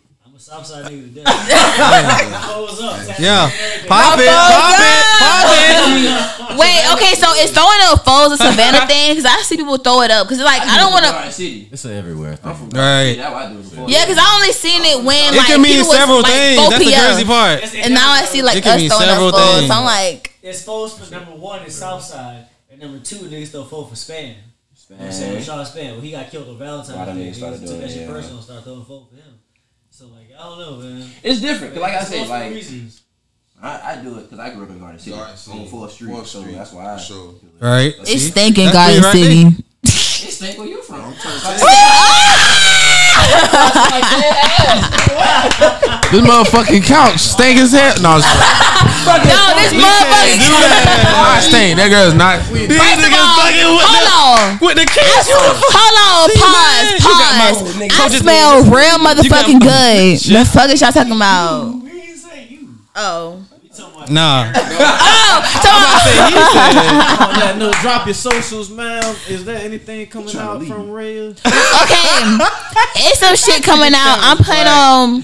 From Q. I'm Southside nigga to death. Yeah. Pop it, pop it, pop it. Wait, okay, so it's throwing up foes a Savannah thing because I see people throw it up because like I don't want to. Garden City. It's a everywhere thing. Right. That's what I do before. Yeah, because I only seen it when It like can mean people was, several like, things. 4 That's the p.m. crazy part. And now I see like It can us mean throwing up several foes. things. So I'm like, It's supposed for number one is Southside, and number two niggas throw vote for Span. You know what I'm saying Sean Span, when he got killed on Valentine's Day, niggas started took doing that it, shit yeah. personal and started throwing vote for him. So like, I don't know, man. It's different. 'cause like I It's said, multiple like reasons. I, I do it because I grew up in Garden City Garden City. on Fourth Street, Fourth so that's why I. for sure. Right. it's See? stinking That's Garden me right City. It's think where you from? This motherfucking couch stink as hell. No, it's No, this motherfucker. not stink. That girl's not. These First of niggas all, fucking with hold the, on. with the kids. Hold on, pause, man, you got my pause. I coach's smell real motherfucking good. Shit. The fuck is y'all talking about? We ain't say you. Oh, We about Nah. oh, oh so, On that note, drop your socials, man. Is there anything coming out from Rhea? okay. It's some shit coming out. I'm planning on.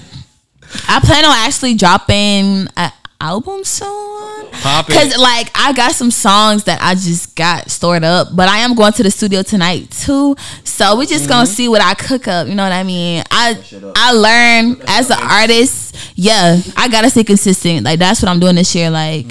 I plan on actually dropping an album soon. Cause like I got some songs that I just got stored up, but I am going to the studio tonight too. So we just gonna see what I cook up. You know what I mean? I I learn as an artist. Yeah, I gotta stay consistent. Like that's what I'm doing this year. Like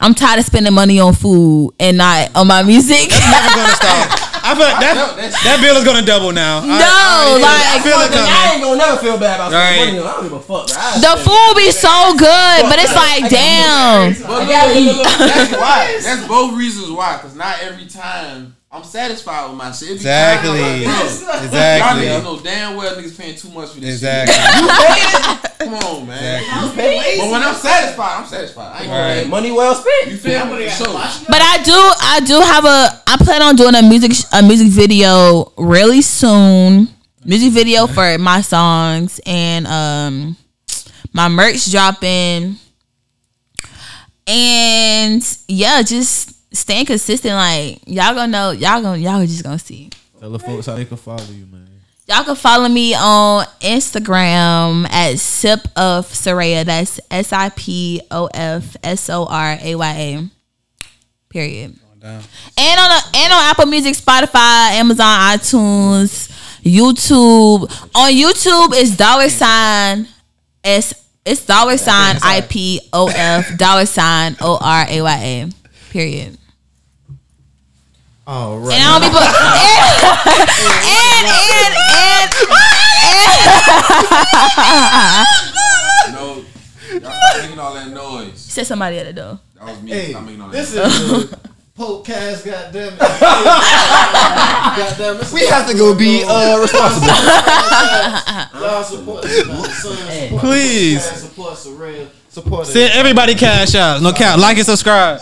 I'm tired of spending money on food and not on my music. Never gonna stop. I feel like that, that bill is gonna double now. No, I, already feel like- I feel it I ain't gonna never feel bad about Right. spending money. on- I don't give a fuck. Bro. The spend- food be so good, but it's like damn. But look, look, look, look, that's why. That's both reasons why. Cause not every time I'm satisfied with my shit. It Exactly. I'm like, bro, Y'all niggas know damn well niggas paying too much for this Exactly. shit. Come on, man. Exactly. But when I'm satisfied, I'm satisfied. I ain't gonna Right. money well spent. You feel me? So, sure. But I do, I do have a. I plan on doing a music, a music video really soon. Music video for my songs and um my merch dropping. And yeah, just staying consistent. Like y'all gonna know, y'all gonna, y'all just gonna see. Tell the folks how they can follow you, man. Y'all can follow me on Instagram at Sip of Soraya. That's S I P O F S O R A Y A. Period. Down. And on a, and on Apple Music, Spotify, Amazon, iTunes, YouTube. On YouTube is dollar sign S It's dollar sign I P O F dollar sign O R A Y A. Period. All And right. I don't be put and and and. No, y'all stop making all that noise. Said somebody at the door. That was me. Hey, stop making all that this noise. is the podcast. Goddamn it! goddamn, this is We have to go be uh, responsible. Y'all support this support Please. this support Sorrel, support Send everybody cash out. No count. Like and subscribe.